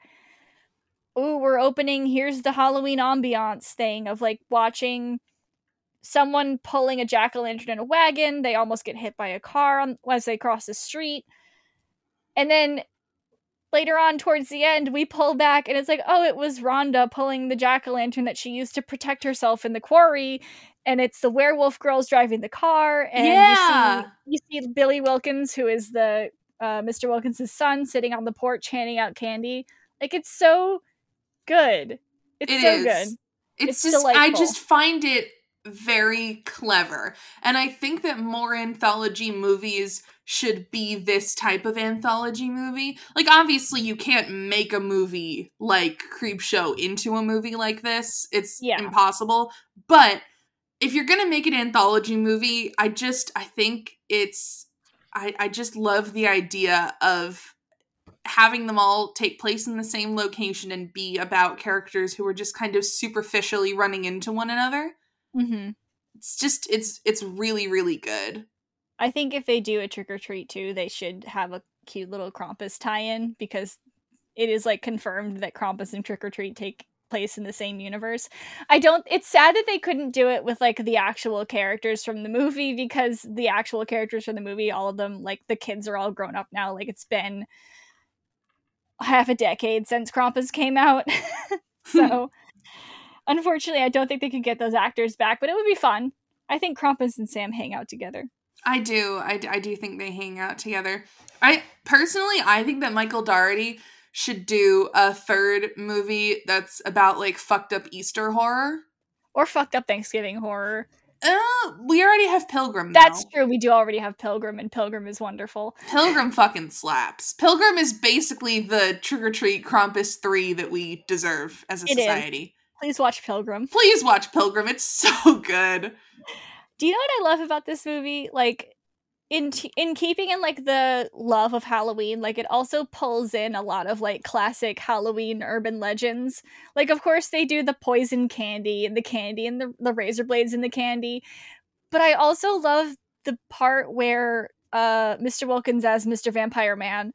Oh, we're opening. Here's the Halloween ambiance thing of like watching someone pulling a jack o' lantern in a wagon. They almost get hit by a car on, as they cross the street. And then later on, towards the end, we pull back and it's like, oh, it was Rhonda pulling the jack o' lantern that she used to protect herself in the quarry. And it's the werewolf girls driving the car. And Yeah. you, see, you see Billy Wilkins, who is the uh, Mr. Wilkins' son, sitting on the porch handing out candy. Like, it's so good. It's It so is. good. It's, It's just I just find it very clever. And I think that more anthology movies should be this type of anthology movie. Like obviously you can't make a movie like Creepshow into a movie like this. It's Yeah. impossible. But if you're going to make an anthology movie, I just I think it's I I just love the idea of having them all take place in the same location and be about characters who are just kind of superficially running into one another. hmm It's just it's it's really really good. I think if they do a trick or treat too, they should have a cute little Krampus tie-in because it is like confirmed that Krampus and Trick or Treat take place in the same universe. I don't it's sad that they couldn't do it with like the actual characters from the movie because the actual characters from the movie, all of them, like the kids are all grown up now. Like it's been half a decade since Krampus came out. *laughs* so *laughs* unfortunately I don't think they could get those actors back, but it would be fun. I think Krampus and Sam hang out together. I do. I, I do think they hang out together. I personally I think that Michael Dougherty should do a third movie that's about like fucked up Easter horror. or fucked up Thanksgiving horror. Uh, we already have Pilgrim. Now. That's true. We do already have Pilgrim, and Pilgrim is wonderful. Pilgrim fucking slaps. Pilgrim is basically the Trick or Treat Krampus 3 that we deserve as a It is. society. Please watch Pilgrim. Please watch Pilgrim. It's so good. Do you know what I love about this movie? Like in t- in keeping in like the love of Halloween, like it also pulls in a lot of like classic Halloween urban legends. Like of course they do the poison candy and the candy and the, the razor blades in the candy. But I also love the part where uh Mr. Wilkins as Mr. Vampire Man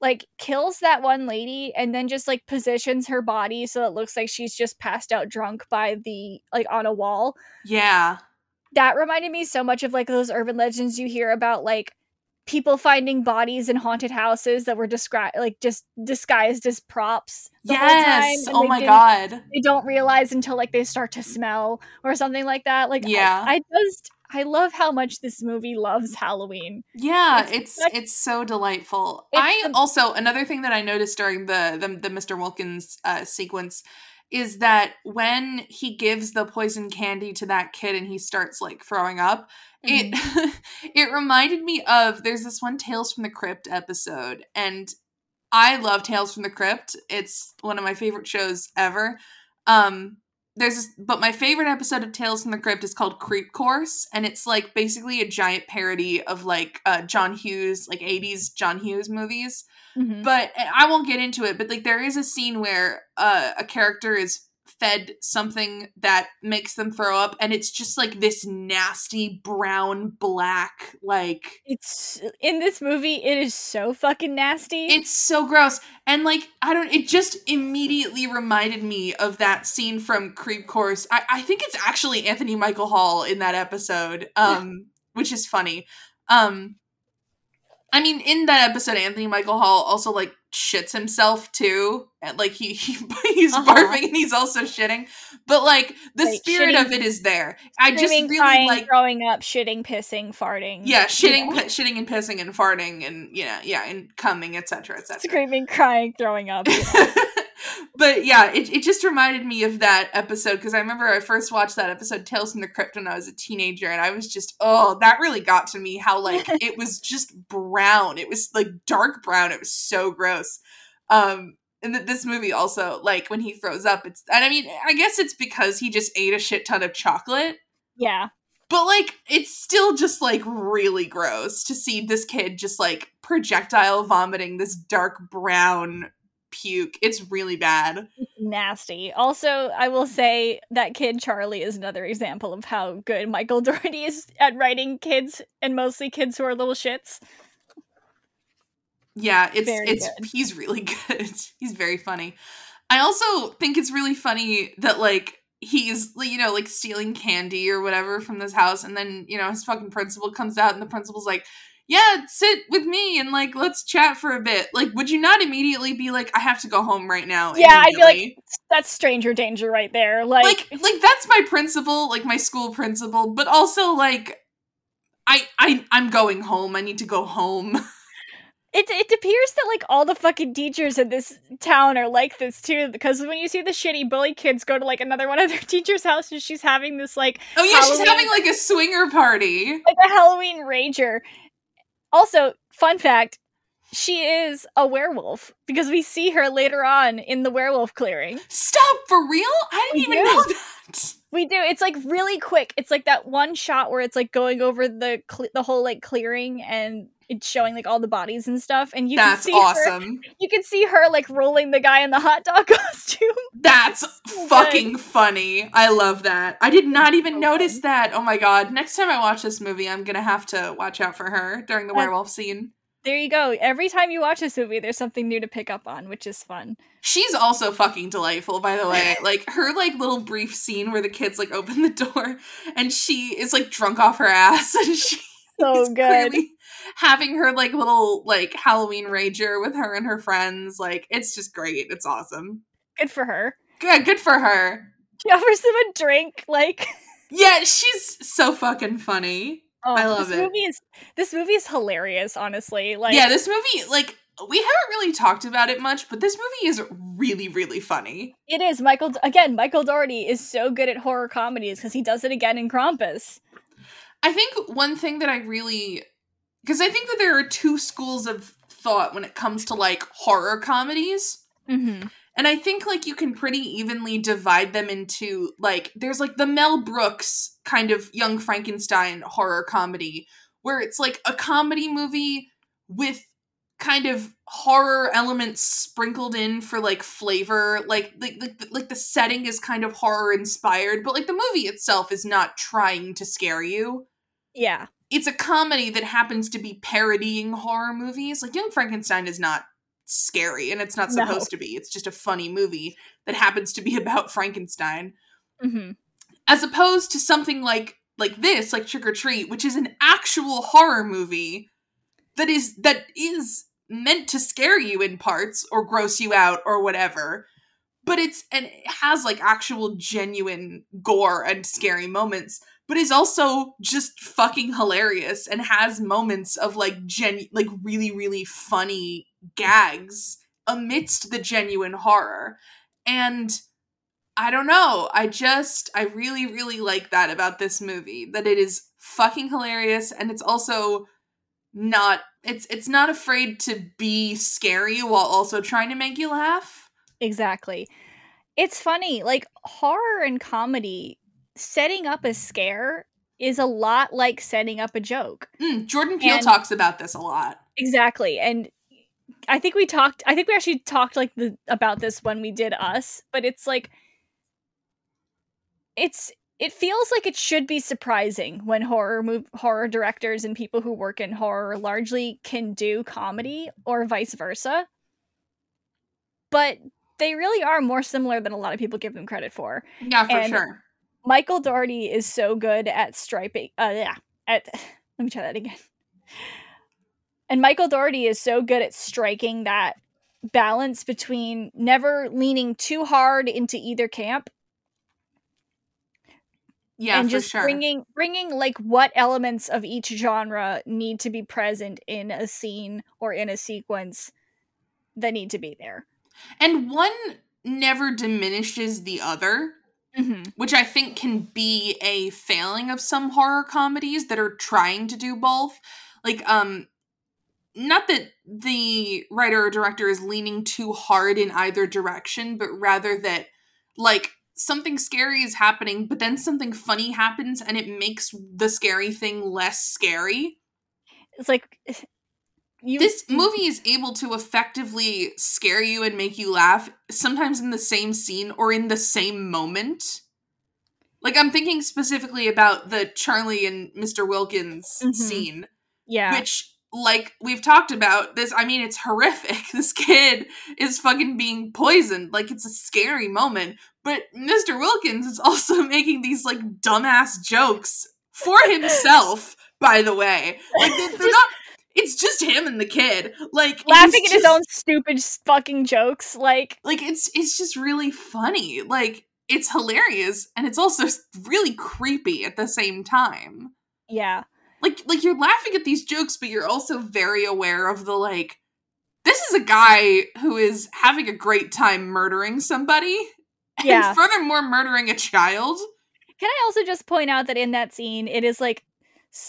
like kills that one lady and then just like positions her body so it looks like she's just passed out drunk by the like on a wall Yeah. That reminded me so much of like those urban legends you hear about like people finding bodies in haunted houses that were described like just disguised as props the whole time, Yes. Oh my god. they don't realize until like they start to smell or something like that like Yeah. I, just i love how much this movie loves halloween Yeah, It's it's it's so delightful. It's I the- also another thing that I noticed during the the, the Mr. Wilkins uh, sequence is that when he gives the poison candy to that kid and he starts like throwing up, Mhm. it *laughs* it reminded me of there's this one Tales from the Crypt episode and I love Tales from the Crypt. It's one of my favorite shows ever. Um there's this, but my favorite episode of Tales from the Crypt is called Creep Course and it's like basically a giant parody of like uh John Hughes like 80s John Hughes movies Mhm. but I won't get into it. But like, there is a scene where uh, a character is fed something that makes them throw up, and it's just like this nasty brown black. Like it's in this movie it is so fucking nasty it's so gross, and like I don't. It just immediately reminded me of that scene from Creep Course. I, I think it's actually Anthony Michael Hall in that episode, um, which is funny. Um, I mean, in that episode, Anthony Michael Hall also like shits himself too, and like he, *laughs* he he's Uh-huh. barfing and he's also shitting. But like the Like, spirit shitting- of it is there. I just really crying, like throwing up shitting pissing farting yeah, shitting, pi- shitting and pissing and farting and you know, yeah, and coming, etc., etc. screaming crying throwing up you know? *laughs* but yeah, it, it just reminded me of that episode because I remember I first watched that episode Tales from the Crypt when I was a teenager, and I was just oh, that really got to me. How like *laughs* it was just brown. It was like dark brown. It was so gross. Um, and th- this movie also like when he throws up, it's and I mean I guess it's because he just ate a shit ton of chocolate. yeah But like it's still just like really gross to see this kid just like projectile vomiting this dark brown puke. It's really bad. nasty. Also, I will say that kid Charlie is another example of how good Michael *laughs* Dougherty is at writing kids and mostly kids who are little shits. Yeah, it's Very it's good. *laughs* he's really good. he's very funny. I also think it's really funny that like he's you know like stealing candy or whatever from this house and then you know his fucking principal comes out and the principal's like yeah sit with me and like let's chat for a bit like would you not immediately be like i have to go home right now Yeah, I'd be like. That's stranger danger right there. Like, like like that's my principal like my school principal but also like i i i'm going home i need to go home *laughs* it it appears that like all the fucking teachers in this town are like this too. Because when you see the shitty bully kids go to like another one of their *laughs* teachers' house and she's having this like oh yeah she's having like a swinger party like a Halloween rager. Also, fun fact, she is a werewolf because we see her later on in the werewolf clearing. Stop for real? I didn't We even do. know that. *laughs* We do. It's like really quick. It's like that one shot where it's like going over the cle the whole like clearing and it's showing like all the bodies and stuff and you That's can see her you can see her like rolling the guy in the hot dog *laughs* costume. That's fucking funny. I love that. I did not even So notice that. Oh my god. Next time I watch this movie, I'm gonna have to watch out for her during the Uh, werewolf scene. There you go. Every time you watch this movie, there's something new to pick up on, which is fun. She's also fucking delightful, by the way. *laughs* Like her like little brief scene where the kids like open the door and she is like drunk off her ass *laughs* and she So good. clearly having her like little like Halloween rager with her and her friends. Like it's just great. It's awesome. Good for her. Good, good for her. She offers them a drink. Like, *laughs* Yeah, she's so fucking funny. oh, I love this it. Movie is this movie is hilarious. Honestly, like, yeah, this movie, like, we haven't really talked about it much, but this movie is really, really funny. It is Michael again. Michael Dougherty is so good at horror comedies because he does it again in Krampus. I think one thing that I really because I think that there are two schools of thought when it comes to like horror comedies. Mm-hmm. And I think like you can pretty evenly divide them into like there's like the Mel Brooks kind of Young Frankenstein horror comedy where it's like a comedy movie with kind of horror elements sprinkled in for like flavor like like like, like the setting is kind of horror inspired but like the movie itself is not trying to scare you Yeah. It's a comedy that happens to be parodying horror movies like young frankenstein is not scary and it's not No. supposed to be it's just a funny movie that happens to be *laughs* about frankenstein Mm-hmm. as opposed to something like like this like trick or treat which is an actual horror movie that is that is meant to scare you in parts or gross you out or whatever but it's and it has like actual genuine gore and scary moments but is also just fucking hilarious and has moments of like gen like really really funny gags amidst the genuine horror and I don't know. I just I really really like that about this movie that it is fucking hilarious and it's also not it's it's not afraid to be scary while also trying to make you laugh. Exactly. It's funny, like horror and comedy, setting up a scare is a lot like setting up a joke. Mm, Jordan Peele And- talks about this a lot. Exactly. And I think we talked I think we actually talked like the about this when we did us, but it's like it's it feels like it should be surprising when horror move horror directors and people who work in horror largely can do comedy or vice versa. But they really are more similar than a lot of people give them credit for. Yeah, for And- sure. Michael Dougherty is so good at striping. Uh, yeah, at *sighs* let me try that again. And Michael Dougherty is so good at striking that balance between never leaning too hard into either camp Yeah, and just sure. bringing bringing like what elements of each genre need to be present in a scene or in a sequence that need to be there. and one never diminishes the other. Mm-hmm. which I think can be a failing of some horror comedies that are trying to do both. Like, um, not that the writer or director is leaning too hard in either direction, but rather that, like, something scary is happening, but then something funny happens and it makes the scary thing less scary. It's like you This movie is able to effectively scare you and make you laugh, sometimes in the same scene or in the same moment. Like I'm thinking specifically about the Charlie and Mr. Wilkins Mhm. scene, yeah. which like we've talked about this I mean it's horrific. *laughs* This kid is fucking being poisoned. Like it's a scary moment, but Mr. Wilkins is *laughs* also making these like dumbass jokes for himself, by the way. Like they- they're *laughs* not it's just him and the kid. Like laughing at his own stupid fucking jokes. Like, like it's it's just really funny. Like it's hilarious and it's also really creepy at the same time. yeah, Like like you're laughing at these jokes but you're also very aware of the like this is a guy who is having a great time murdering somebody Yeah. and furthermore murdering a child. Can I also just point out that in that scene, it is like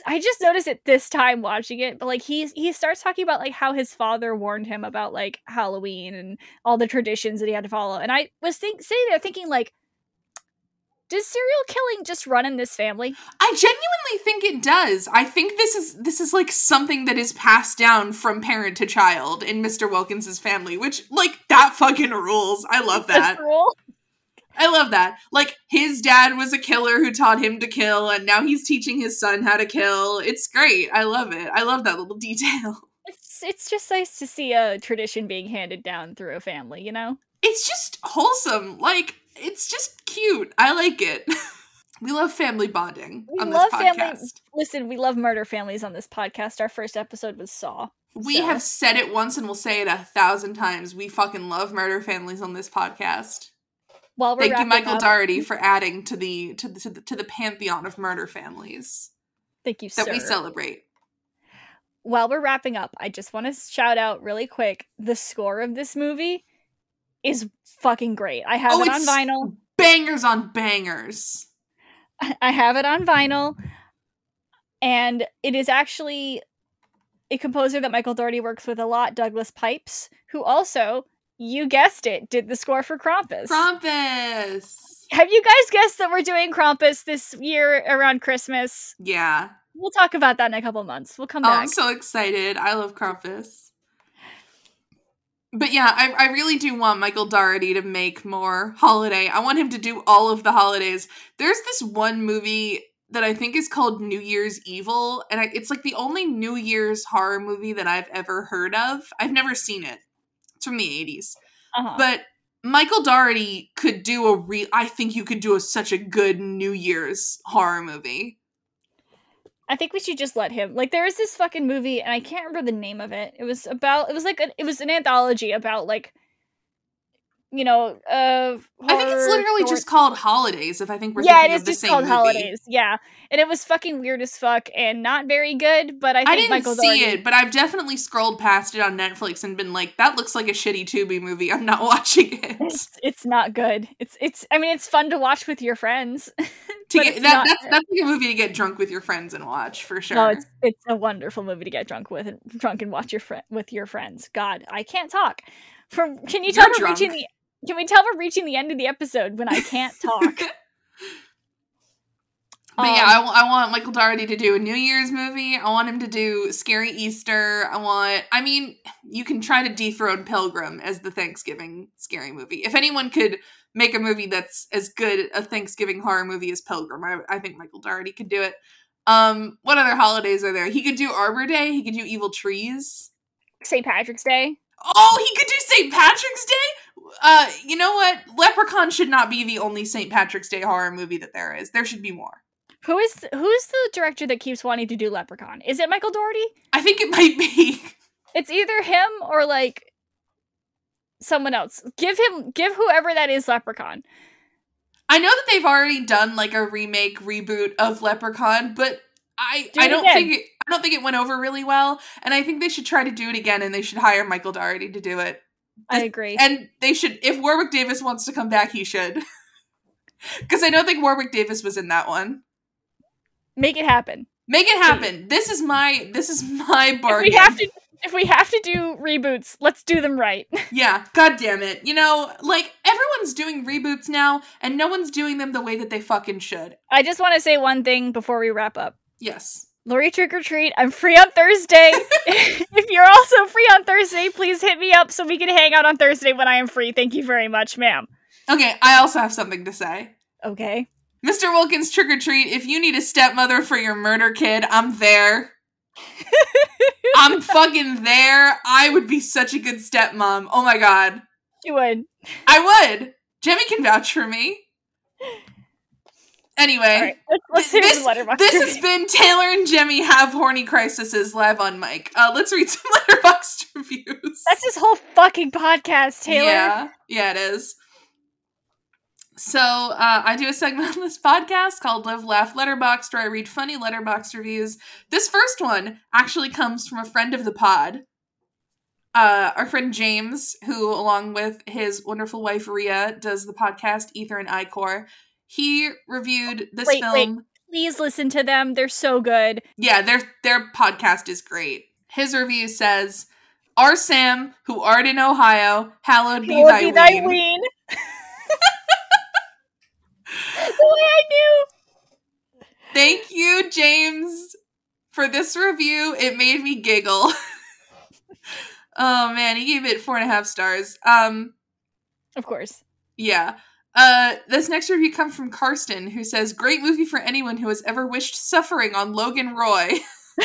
I just noticed it this time watching it, but like he he starts talking about like how his father warned him about like Halloween and all the traditions that he had to follow, and I was think sitting there thinking like, does serial killing just run in this family? I genuinely think it does. I think this is this is like something that is passed down from parent to child in Mr. Wilkins's family, which like that fucking rules. I love *laughs* that. That's rule. I love that. Like his dad was a killer who taught him to kill and now he's teaching his son how to kill. It's great. I love it. I love that little *laughs* detail. It's it's just nice to see a tradition being handed down through a family, you know. It's just wholesome. Like it's just cute. I like it. *laughs* we love family bonding We on love this family- podcast. Listen, we love murder families on this podcast. Our first episode was Saw. We So- have said it once and we'll say it a thousand times. We fucking love murder families on this podcast. While we're Thank you, Michael up- Dougherty, for adding to the to the to the, to the pantheon of murder families Thank you, that sir. we celebrate. while we're wrapping up, I just want to shout out really quick the score of this movie is fucking great. I have Oh, it on vinyl. Bangers on bangers. *laughs* I have it on vinyl. And it is actually a composer that Michael Dougherty works with a lot, Douglas Pipes, who also, you guessed it, did the score for Krampus. Krampus. have you guys guessed that we're doing Krampus this year around Christmas? Yeah. We'll talk about that in a couple months. We'll come Oh, back. I'm so excited. I love Krampus. But yeah, I, I really do want Michael Dougherty to make more holiday. I want him to do all of the holidays. There's this one movie that I think is called New Year's Evil, and I, it's like the only New Year's horror movie that I've ever heard of. I've never seen it. It's from the 80s. uh-huh. But Michael Dougherty could do a real. I think you could do a, such a good New Year's horror movie. I think we should just let him. Like there is this fucking movie and I can't remember the name of it. It was about it was like an, it was an anthology about like you know, uh I think it's literally just called Holidays if I think we're Yeah, thinking it is just called movie. Holidays. Yeah. And it was fucking weird as fuck and not very good, but I think I didn't Michael see Dougherty it, but I've definitely scrolled past it on Netflix and been like, that looks like a shitty Tubi movie. I'm not *laughs* watching it. it's, it's not good. It's it's I mean it's fun to watch with your friends. *laughs* to get that, not- that's that's like a movie to get drunk with your friends and watch for sure. No, it's it's a wonderful movie to get drunk with and drunk and watch your friend with your friends. God, I can't talk. From can you tell You're reaching the can we tell we're reaching the end of the episode when I can't talk? *laughs* But yeah, I, Um, wa- I want Michael Dougherty to do a New Year's movie. I want him to do Scary Easter. I want, I mean, you can try to dethrone Pilgrim as the Thanksgiving scary movie. If anyone could make a movie that's as good a Thanksgiving horror movie as Pilgrim, I, I think Michael Dougherty could do it. Um, what other holidays are there? He could do Arbor Day. He could do Evil Trees. St. Patrick's Day. Oh, he could do St. Patrick's Day. Uh, you know what? Leprechaun should not be the only St. Patrick's Day horror movie that there is. There should be more. Who is who's the director that keeps wanting to do Leprechaun? Is it Michael Dougherty? I think it might be. *laughs* It's either him or like someone else. Give him give whoever that is Leprechaun. I know that they've already done like a remake reboot of Leprechaun, but I Do I don't again. think it, I don't think it went over really well, and I think they should try to do it again, and they should hire Michael Dougherty to do it, I agree. and they should if Warwick Davis wants to come back, he should, *laughs* because I don't think Warwick Davis was in that one. Make it happen. Make it happen. This is my this is my If bargain. we have to if we have to do reboots, let's do them right. *laughs* Yeah, god damn it. You know, like everyone's doing reboots now, and no one's doing them the way that they fucking should. I just want to say one thing before we wrap up. Yes. Lori Trick or Treat, I'm free on Thursday. *laughs* *laughs* if you're also free on Thursday, please hit me up so we can hang out on Thursday when I am free. Thank you very much, ma'am. Okay, I also have something to say. Okay. Mr. Wilkins trick or treat, if you need a stepmother for your murder kid, I'm there. *laughs* I'm fucking there. I would be such a good stepmom. Oh my god. You would. I would. Jemmy can vouch for me. Anyway, right. Let's, let's this, this has been Taylor and Jemmy have horny crises live on mic. Uh, let's read some *laughs* letterboxd reviews. That's his whole fucking podcast, Taylor. Yeah, yeah, it is. So uh, I do a segment *laughs* on this podcast called Live Laugh Letterboxd, where I read funny Letterboxd reviews. This first one actually comes from a friend of the pod, uh, our friend James, who, along with his wonderful wife Ria, does the podcast Ether and Icore. He reviewed this Wait, wait. film. Please listen to them. They're so good. Yeah, their their podcast is great. His review says, "Our Sam, who art in Ohio, hallowed be thy, be thy ween." ween. *laughs* the way I knew. Thank you, James, for this review. It made me giggle. *laughs* oh man, he gave it four and a half stars. Um, Of course. yeah. Uh, this next review comes from Karsten, who says, "Great movie for anyone who has ever wished suffering on Logan Roy." *laughs*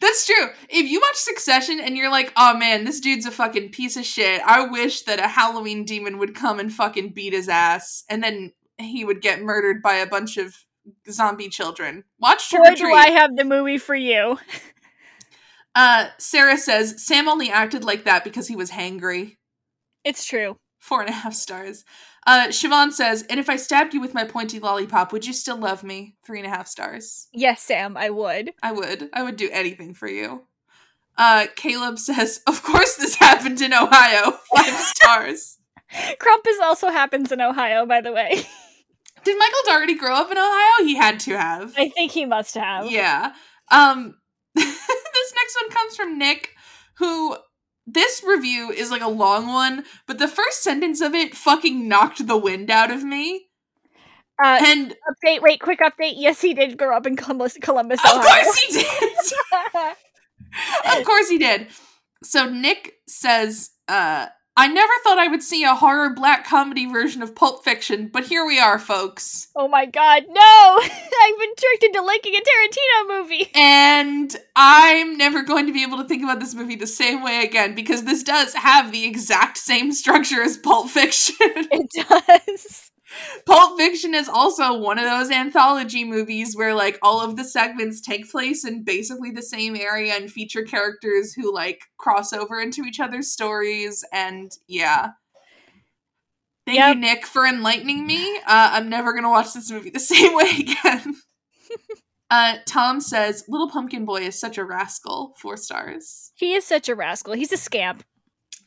That's true. If you watch Succession and you're like, "Oh man, this dude's a fucking piece of shit," I wish that a Halloween demon would come and fucking beat his ass, and then he would get murdered by a bunch of zombie children. Watch Trick or do I have the movie for you. Uh, Sarah says Sam only acted like that because he was hangry. It's true. Four and a half stars. Uh, Siobhan says, and if I stabbed you with my pointy lollipop, would you still love me? Three and a half stars. Yes, Sam, I would. I would. I would do anything for you. Uh, Caleb says, *laughs* of course this happened in Ohio. *laughs* Five *laughs* stars. Krampus also happens in Ohio, by the way. Did Michael Dougherty grow up in Ohio? He had to have. I think he must have. Yeah. Um, this next one comes from Nick, who this review is like a long one, but the first sentence of it fucking knocked the wind out of me. Uh, And update, wait, quick update. Yes, he did grow up in Columbus, Columbus of Ohio. course he did. *laughs* of course he did. So Nick says, uh, I never thought I would see a horror black comedy version of Pulp Fiction, but here we are, folks. oh my god, no! *laughs* I've been tricked into liking a Tarantino movie. *laughs* And I'm never going to be able to think about this movie the same way again because this does have the exact same structure as Pulp Fiction. *laughs* It does. Pulp Fiction is also one of those anthology movies where like all of the segments take place in basically the same area and feature characters who like cross over into each other's stories and yeah. Thank Yep. you, Nick, for enlightening me. Uh, I'm never gonna watch this movie the *laughs* same way again. *laughs* uh, Tom says, "Little Pumpkin Boy is such a rascal." Four stars. He is such a rascal. He's a scamp.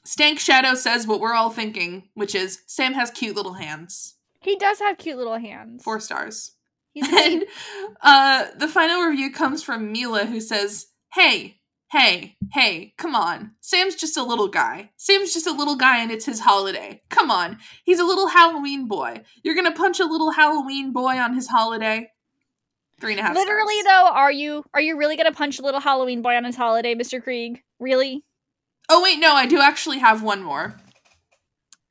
Stank Shadow says what we're all thinking, which is Sam has cute little hands. He does have cute little hands. Four stars. He's And uh, the final review comes from Mila, who says, Hey, hey, hey, come on. Sam's just a little guy. Sam's just a little guy and it's his holiday. Come on. He's a little Halloween boy. You're gonna punch a little Halloween boy on his holiday? Three and a half Literally stars. though, are you are you really gonna punch a little Halloween boy on his holiday, Mr. Kreeg? Really? Oh, wait, no, I do actually have one more.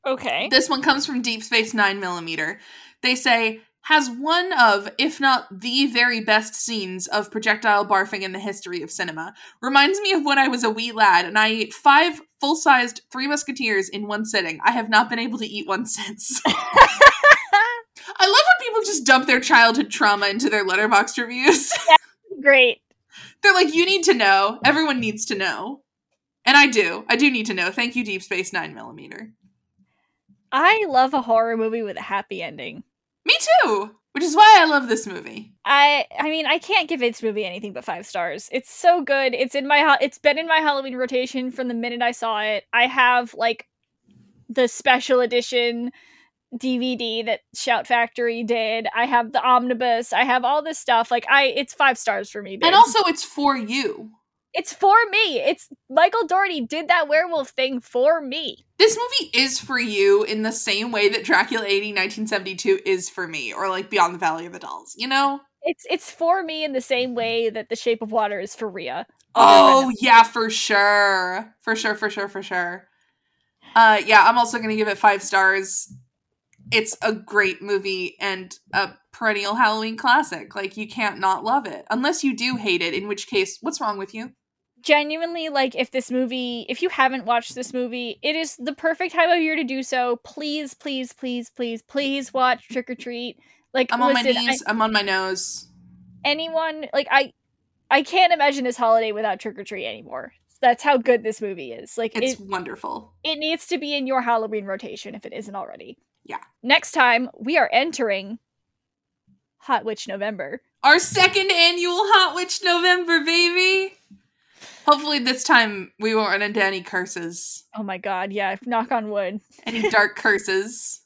Okay. This one comes from Deep Space 9mm. They say, has one of, if not the very best scenes of projectile barfing in the history of cinema. Reminds me of when I was a wee lad and I ate five full sized Three Musketeers in one sitting. I have not been able to eat one *laughs* since. *laughs* I love when people just dump their childhood trauma into their Letterboxd reviews. *laughs* Great. They're like, you need to know. Everyone needs to know. And I do. I do need to know. Thank you, Deep Space 9mm. I love a horror movie with a happy ending. Me too! Which is why I love this movie. I I mean I can't give this movie anything but five stars. It's so good. It's in my it's been in my Halloween rotation from the minute I saw it. I have like the special edition DVD that Shout Factory did. I have the omnibus. I have all this stuff. Like I it's five stars for me. And also, it's for you. It's for me. It's Michael Dougherty did that werewolf thing for me. This movie is for you in the same way that Dracula A.D. 1972 is for me, or like Beyond the Valley of the Dolls, you know? It's it's for me in the same way that The Shape of Water is for Rhea. Oh, yeah, for sure. For sure, for sure, for sure. Uh, yeah, I'm also going to give it five stars. It's a great movie and a perennial Halloween classic. Like, you can't not love it. Unless you do hate it, in which case, what's wrong with you? Genuinely like if this movie if you haven't watched this movie it is the perfect time of year to do so please please please please please watch trick or treat like I'm on my listen, I- knees, I'm on my nose. anyone like i i can't imagine this holiday without trick or treat anymore that's how good this movie is like It's it, wonderful. it needs to be in your halloween rotation if it isn't already Yeah. next time we are entering hot witch november Our second annual Hot Witch November, baby. Hopefully, this time we won't run into any curses, oh my god yeah knock on wood any dark *laughs* curses.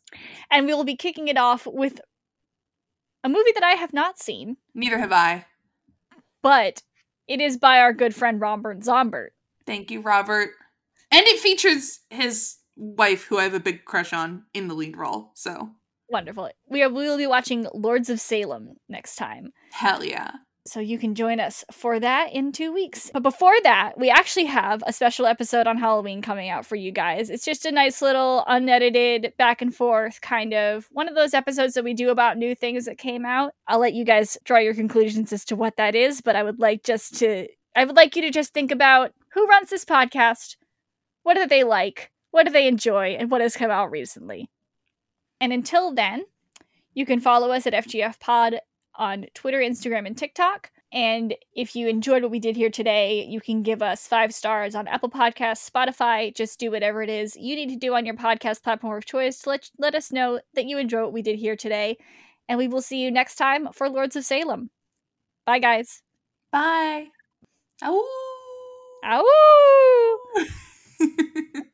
and we will be kicking it off with a movie that i have not seen Neither have I. but it is by our good friend Robert Zombert. Thank you, Robert. And it features his wife, who I have a big crush on, in the lead role. So, Wonderful. We are we will be watching Lords of Salem next time. hell yeah. So you can join us for that in 2 weeks. But before that, we actually have a special episode on Halloween coming out for you guys. It's just a nice little unedited back and forth kind of one of those episodes that we do about new things that came out. I'll let you guys draw your conclusions as to what that is, but I would like just to I would like you to just think about who runs this podcast, what do they like, what do they enjoy, and what has come out recently. And until then, you can follow us at FGF Pod on Twitter, Instagram, and TikTok. And if you enjoyed what we did here today, you can give us five stars on Apple Podcasts, Spotify. Just do whatever it is you need to do on your podcast platform of choice to let, let us know that you enjoy what we did here today. And we will see you next time for Lords of Salem. Bye, guys. Bye. Ow. Ow. *laughs*